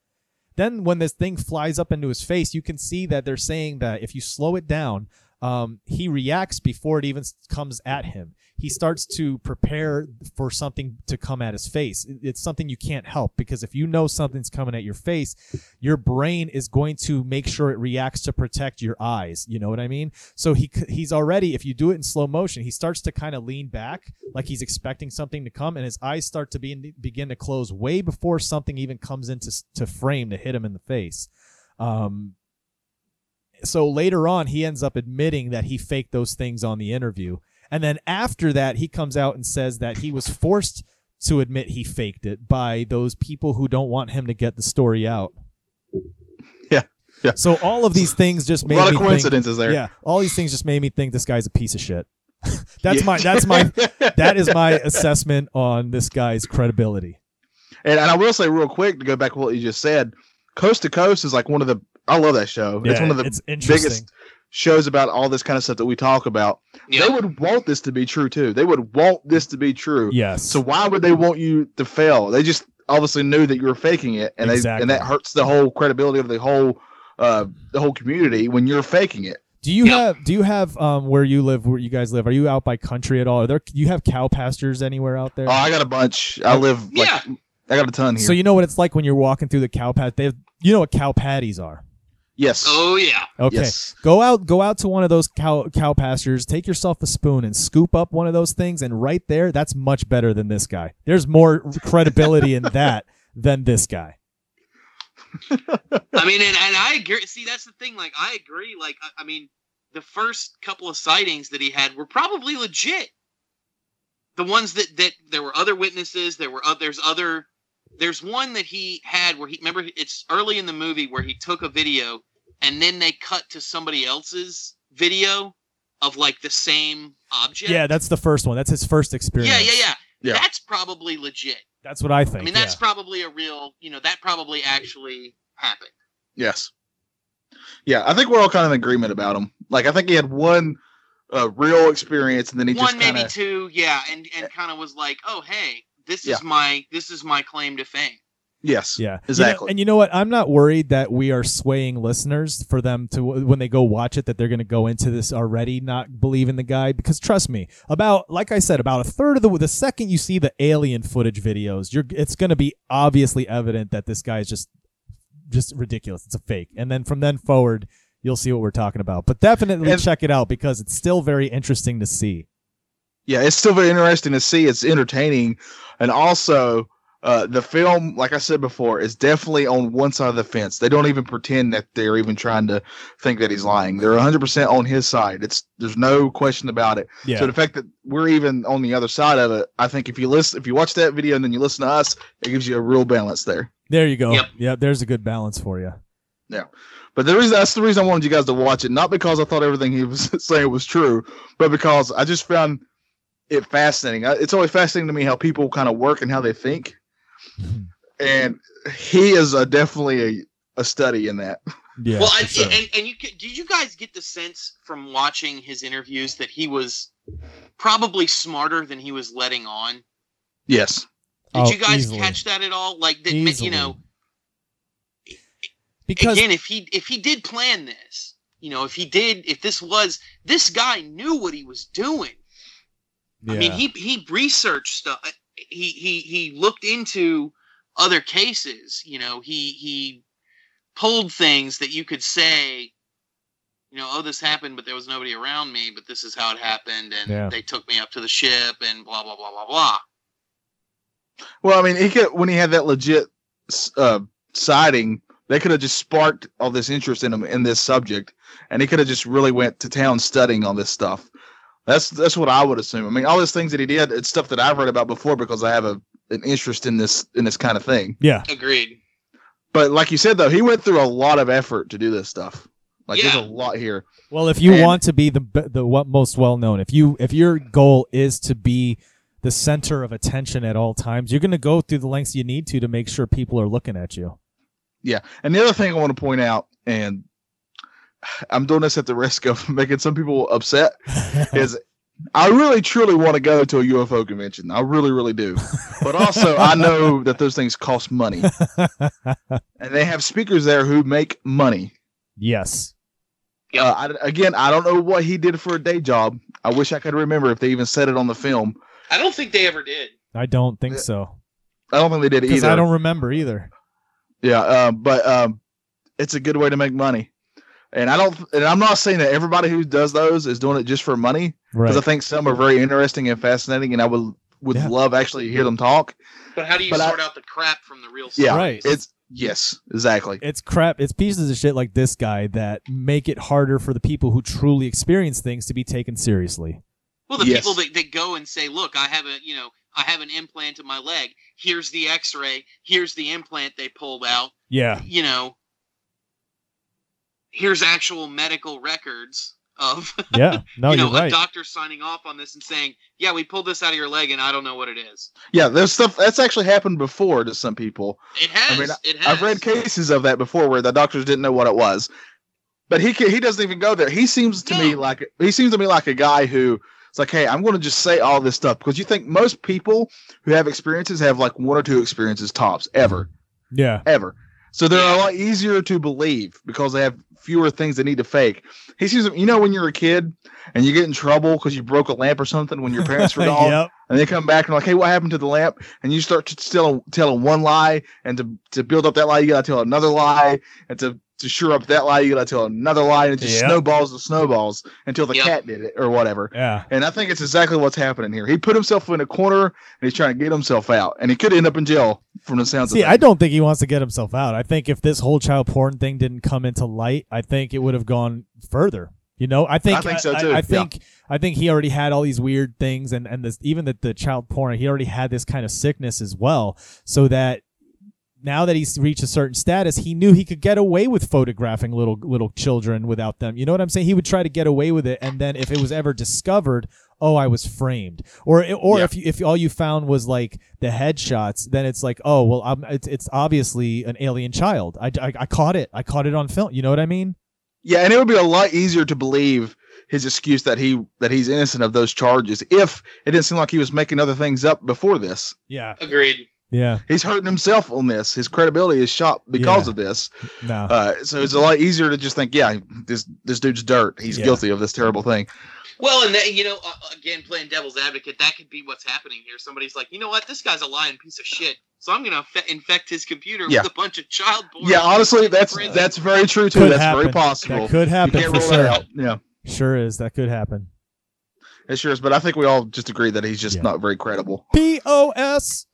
Then when this thing flies up into his face, you can see that they're saying that if you slow it down, um, he reacts before it even comes at him. He starts to prepare for something to come at his face. It's something you can't help because if you know something's coming at your face, your brain is going to make sure it reacts to protect your eyes. You know what I mean? So he he's already if you do it in slow motion, he starts to kind of lean back like he's expecting something to come, and his eyes start to be begin to close way before something even comes into to frame to hit him in the face. Um, so later on, he ends up admitting that he faked those things on the interview, and then after that, he comes out and says that he was forced to admit he faked it by those people who don't want him to get the story out. Yeah, yeah. So all of these things just made a lot me of coincidences think, there. Yeah, all these things just made me think this guy's a piece of shit. *laughs* that's Yeah. my that's my that is my *laughs* assessment on this guy's credibility. And, and I will say real quick to go back to what you just said, Coast to Coast is like one of the I love that show. it's one of the it's biggest shows about all this kind of stuff that we talk about. Yeah. They would want this to be true too. They would want this to be true. Yes. So why would they want you to fail? They just obviously knew that you were faking it, and they and that hurts the whole credibility of the whole uh the whole community when you're faking it. do Do you Yep. have do you have um where you live where you guys live? Are you out by country at all? Are there do you have cow pastures anywhere out there? Oh, I got a bunch. I live like Yeah. I got a ton here. so you know what it's like when you're walking through the cow pat. They have, you know what cow patties are. Yes. Oh yeah. Okay. Yes. Go out go out to one of those cow cow pastures, take yourself a spoon and scoop up one of those things and right there that's much better than this guy. There's more credibility in that *laughs* than this guy. I mean, and, and I agree. See, that's the thing. Like, I agree. Like, I, I mean, the first couple of sightings that he had were probably legit. The ones that that there were other witnesses. There were oth- there's other. There's one that he had where he remember it's early in the movie where he took a video and then they cut to somebody else's video of like the same object. Yeah, that's the first one. That's his first experience. yeah, yeah, yeah. Yeah. That's probably legit. That's what I think. I mean, that's yeah. probably a real. You know, that probably actually happened. Yes. Yeah, I think we're all kind of in agreement about him. Like, I think he had one uh, real experience, and then he one just kind maybe two yeah and and kind of was like oh hey this Yeah. is my this is my claim to fame yes, Yeah, You know- exactly. and you know what? I'm not worried that we are swaying listeners for them to when they go watch it that they're going to go into this already not believing the guy because trust me, about like I said, about a third of the the second you see the alien footage videos, you're it's going to be obviously evident that this guy is just just ridiculous. It's a fake, and then from then forward. You'll see what we're talking about, but definitely And- check it out because it's still very interesting to see. yeah, it's still very interesting to see. It's entertaining, and also uh, the film, like I said before, is definitely on one side of the fence. They don't even pretend that they're even trying to think that he's lying. They're 100 percent on his side. It's there's no question about it. Yeah, So the fact that we're even on the other side of it, I think if you listen, if you watch that video and then you listen to us, it gives you a real balance there. there you go. Yep. Yeah, there's a good balance for you. Yeah. But the reason that's the reason I wanted you guys to watch it, not because I thought everything he was *laughs* saying was true, but because I just found it fascinating. It's always fascinating to me how people kind of work and how they think, and he is a, definitely a, a study in that. Yeah. well I, for sure. and, and you did you guys get the sense from watching his interviews that he was probably smarter than he was letting on did Yes. Oh, you guys easily. catch that at all like that Easily. you know because again if he if he did plan this you know if he did if this was this guy knew what he was doing I mean, he he researched stuff. He he he looked into other cases. You know, he he pulled things that you could say, you know, oh, this happened, but there was nobody around me. But this is how it happened, and Yeah. they took me up to the ship, and blah blah blah blah blah. Well, I mean, he could when he had that legit uh, sighting, they could have just sparked all this interest in him in this subject, and he could have just really went to town studying all this stuff. That's that's what I would assume. I mean, all these things that he did, it's stuff that I've read about before because I have a an interest in this in this kind of thing. yeah. Agreed. But like you said, though, he went through a lot of effort to do this stuff. Like Yeah. there's a lot here. Well, if you And- want to be the the what most well known, if you if your goal is to be the center of attention at all times, you're going to go through the lengths you need to to make sure people are looking at you. Yeah. And the other thing I want to point out, and I'm doing this at the risk of *laughs* making some people upset, *laughs* is I really truly want to go to a UFO convention. I really, really do. But also, I know *laughs* that those things cost money, and they have speakers there who make money. yes. Yep. Uh, I, again, I don't know what he did for a day job. I wish I could remember if they even said it on the film. I don't think they ever did. I don't think so. I don't think they did either. I don't remember either. Yeah, um, but um, it's a good way to make money. And I don't, and I'm not saying that everybody who does those is doing it just for money, because Right. I think some are very interesting and fascinating, and I would would Yeah. love actually to hear them talk. But how do you But I- sort out the crap from the real stuff? Yeah, Right. it's yes, exactly. It's crap. It's pieces of shit like this guy that make it harder for the people who truly experience things to be taken seriously. Well, the Yes. people that, that go and say, "Look, I have a you know I have an implant in my leg. Here's the X-ray. Here's the implant they pulled out. Yeah. you know, here's actual medical records of *laughs* Yeah. No, you know you're right. a doctor signing off on this and saying, "Yeah, we pulled this out of your leg, and I don't know what it is." Yeah, there's stuff that's actually happened before to some people. It has. i mean, it has. I've read cases of that before where the doctors didn't know what it was, but he he doesn't even go there. He seems to me like he seems to me like a guy who it's like, hey, I'm going to just say all this stuff because you think most people who have experiences have like one or two experiences tops ever, yeah. ever. So they're Yeah. a lot easier to believe because they have fewer things that need to fake. He seems, you know, when you're a kid and you get in trouble because you broke a lamp or something when your parents were *laughs* gone, yep. and they come back and like, hey, what happened to the lamp? And you start to tell telling one lie, and to to build up that lie, you gotta tell another lie, and to to shore up that lie, you gotta tell another lie, and it just Yep. snowballs and snowballs until the Yep. cat did it or whatever. Yeah. And I think it's exactly what's happening here. He put himself in a corner and he's trying to get himself out, and he could end up in jail from the sounds of See, of I don't think he wants to get himself out. I think if this whole child porn thing didn't come into light, I think it would have gone further. You know, I think I think so, too. I Yeah. think I think he already had all these weird things, and and this even that the child porn, he already had this kind of sickness as well. So that now that he's reached a certain status, he knew he could get away with photographing little little children without them. You know what I'm saying? He would try to get away with it, and then if it was ever discovered, oh, I was framed. Or or Yeah. if you, if all you found was like the headshots, then it's like, oh, well, I'm, it's it's obviously an alien child. I, I I caught it. I caught it on film. You know what I mean? Yeah, and it would be a lot easier to believe his excuse that he that he's innocent of those charges if it didn't seem like he was making other things up before this. Yeah. Agreed. Yeah. He's hurting himself on this. His credibility is shot because Yeah. of this. No. Uh, so it's a lot easier to just think, yeah, this this dude's dirt. He's Yeah. guilty of this terrible thing. Well, and that, you know, uh, again, playing devil's advocate, that could be what's happening here. Somebody's like, you know what, this guy's a lying piece of shit, so I'm gonna fe- infect his computer Yeah. with a bunch of child porn. Yeah, honestly, that's prison. that's very true too. Could that's very possible. that could you happen can't for rule sure. that out. Yeah, Sure is. That could happen. it sure is. But I think we all just agree that he's just Yeah. not very credible. P O S.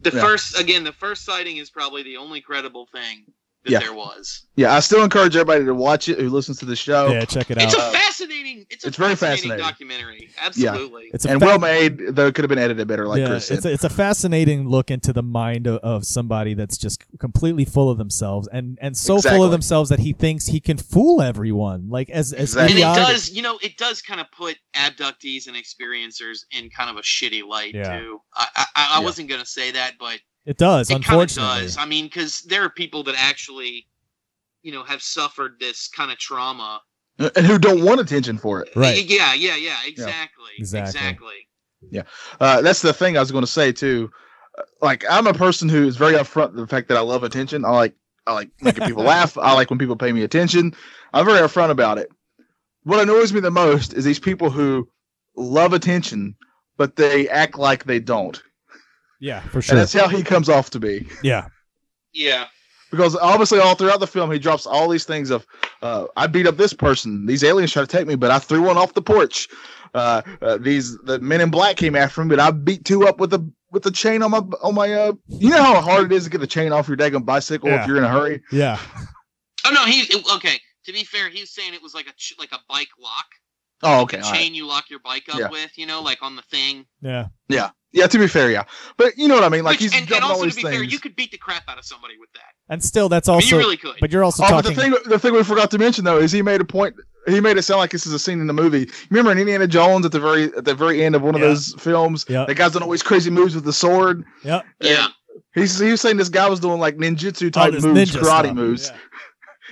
the Yeah. first again. The first sighting is probably the only credible thing that Yeah. there was. Yeah, I still encourage everybody to watch it who listens to the show. Yeah, check it out. It's a fascinating. It's a It's very fascinating, fascinating. documentary. Absolutely. It's a and fa- well made, though it could have been edited better, like yeah, Chris said. it's a, it's a fascinating look into the mind of, of somebody that's just completely full of themselves and and so full of themselves that he thinks he can fool everyone. Like as as Exactly. and it does, you know, it does kind of put abductees and experiencers in kind of a shitty light Yeah. too. I I, I Yeah. wasn't gonna say that, but It does. it unfortunately, does. I mean, because there are people that actually, you know, have suffered this kind of trauma. and who don't want attention for it. Right. Yeah, yeah, yeah. Exactly. Exactly. Exactly. Uh, that's the thing I was going to say too. Uh, Like I'm a person who is very upfront with the fact that I love attention. I like I like making people *laughs* laugh. I like when people pay me attention. I'm very upfront about it. What annoys me the most is these people who love attention, but they act like they don't. Yeah, for And sure. that's how he comes off to be. Yeah, Yeah. Because obviously, all throughout the film, he drops all these things of, uh, I beat up this person. These aliens tried to take me, but I threw one off the porch. Uh, uh, these the men in black came after me, but I beat two up with a with a chain on my on my. Uh, you know how hard it is to get the chain off your daggone bicycle Yeah. if you're in a hurry. yeah, Oh no, he okay. To be fair, he was saying it was like a ch- like a bike lock, Oh, okay, a all right. chain you lock your bike up Yeah. with. You know, like on the thing. yeah. yeah, yeah. To be fair, yeah, but you know what I mean. Like Which, he's and, and dropping all also to be things. fair, you could beat the crap out of somebody with that. And still, that's I mean, also. you really could. but you're also Oh, but talking. the thing the thing we forgot to mention though is he made a point. He made it sound like this is a scene in the movie. Remember in Indiana Jones at the very at the very end of one of those films, Yeah. the guy's doing all these crazy moves with the sword. yep. yeah. He's he was saying this guy was doing like ninjutsu type Oh, moves, ninja karate stuff. moves, Yeah.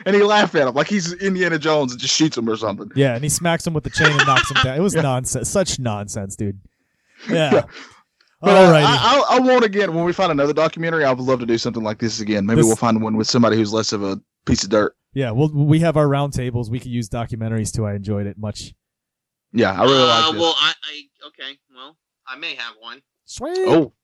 And he laughed at him like he's Indiana Jones and just shoots him or something. Yeah, and he smacks him with the chain and knocks him down. It was *laughs* Yeah. nonsense. Such nonsense, dude. Yeah. *laughs* Yeah. But uh, Alrighty. I, I, I won't again when we find another documentary. I would love to do something like this again. Maybe This- we'll find one with somebody who's less of a piece of dirt. yeah. Well, we have our round tables. We could use documentaries too. I enjoyed it much. Yeah, I really uh, like this. well, I, I okay. Well, I may have one. Sweet. oh,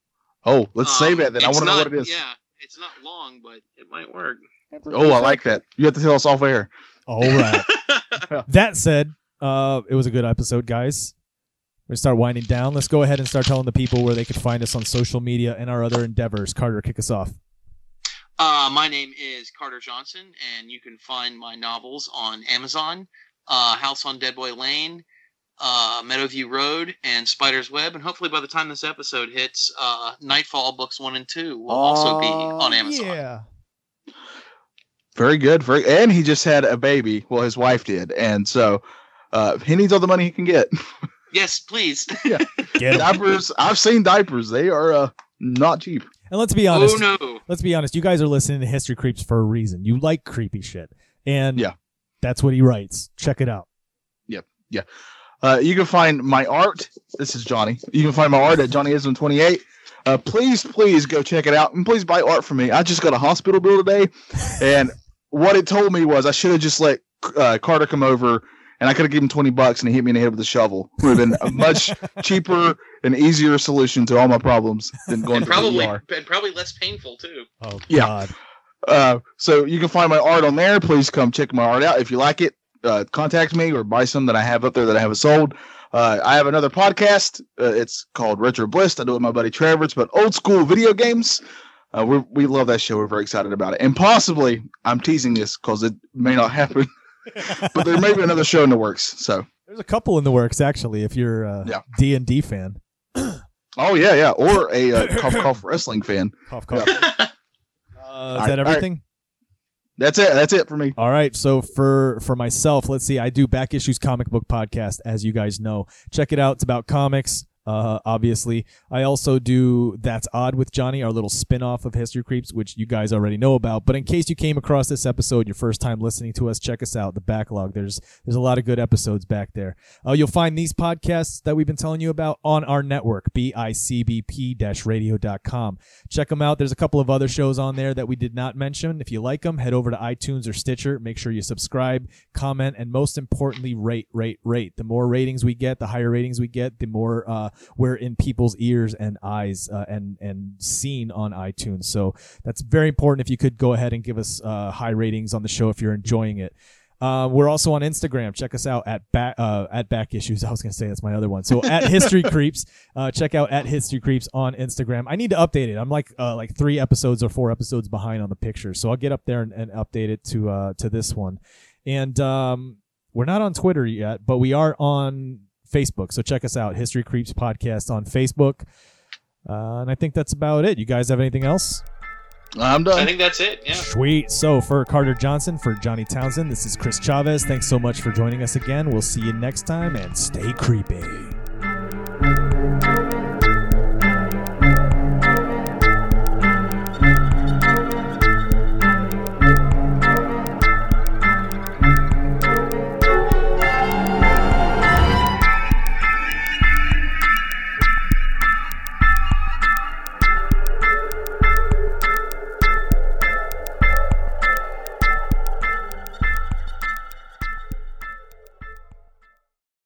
oh, let's Um, save it then. I it's want to know what it is. Yeah, it's not long, but it might work. Oh, I like that. You have to tell us off air. All right. *laughs* *laughs* that said, uh, it was a good episode, guys. We're start winding down. Let's go ahead and start telling the people where they could find us on social media and our other endeavors. Carter, kick us off. Uh, my name is Carter Johnson, and you can find my novels on Amazon, uh, House on Dead Boy Lane, uh, Meadowview Road, and Spider's Web. And hopefully, by the time this episode hits, uh, Nightfall books one and two will also be on Amazon. Yeah. Very good. Very, and he just had a baby. Well, his wife did, and so uh, he needs all the money he can get. *laughs* Yes, please. *laughs* Get 'em. diapers. I've seen diapers. They are uh, not cheap. And let's be honest. oh no. Let's be honest. You guys are listening to History Creeps for a reason. You like creepy shit, and Yeah. that's what he writes. Check it out. Yep. Yeah. Uh, you can find my art. This is Johnny. You can find my art at Johnny 28. uh, please, please go check it out and please buy art from me. I just got a hospital bill today, and what it told me was I should have just let uh, Carter come over and I could have given him 20 bucks and he hit me in the head with a shovel. It Would have been a much *laughs* cheaper and easier solution to all my problems than going and to probably the ER. and probably less painful too. Oh Yeah. God. Uh, so you can find my art on there. Please come check my art out. If you like it, uh, contact me or buy some that I have up there that I haven't sold. Uh, I have another podcast. Uh, it's called Retro Bliss. I do it with my buddy Trevor. It's about old school video games. Uh, we we love that show. We're very excited about it. And possibly, I'm teasing this because it may not happen, *laughs* but there may be another show in the works. So, There's a couple in the works actually. If you're a D and D fan, *clears throat* oh yeah, yeah, or a uh, cough cough *coughs* wrestling fan. cough cough. *laughs* Uh, is right, that all right. everything? That's it. That's it for me. All right. So for for myself, let's see. I do back issues comic book podcast, as you guys know. Check it out. It's about comics. Uh, obviously, I also do that's odd with Johnny, our little spin-off of History Creeps, which you guys already know about. But in case you came across this episode, your first time listening to us, check us out. The backlog. There's there's a lot of good episodes back there. Uh, you'll find these podcasts that we've been telling you about on our network, bicbp-radio.com. Check them out. There's a couple of other shows on there that we did not mention. If you like them, head over to iTunes or Stitcher. Make sure you subscribe, comment, and most importantly, rate, rate, rate. The more ratings we get, the higher ratings we get, the more uh, we're in people's ears and eyes uh, and and seen on iTunes. So that's very important. If you could go ahead and give us uh, high ratings on the show if you're enjoying it. Uh, we're also on Instagram. Check us out at back uh, at back issues. *laughs* I was gonna say that's my other one. So at History Creeps. *laughs* Uh, check out at History Creeps on Instagram. I need to update it. I'm like uh, like three episodes or four episodes behind on the pictures. So I'll get up there and, and update it to uh, to this one. And um, we're not on Twitter yet, but we are on Facebook. So check us out, History Creeps Podcast on Facebook. Uh, and I think that's about it. You guys have anything else? I'm done. I think that's it. Yeah. Sweet. So for Carter Johnson, for Johnny Townsend, this is Chris Chavez. Thanks so much for joining us again. We'll see you next time and stay creepy.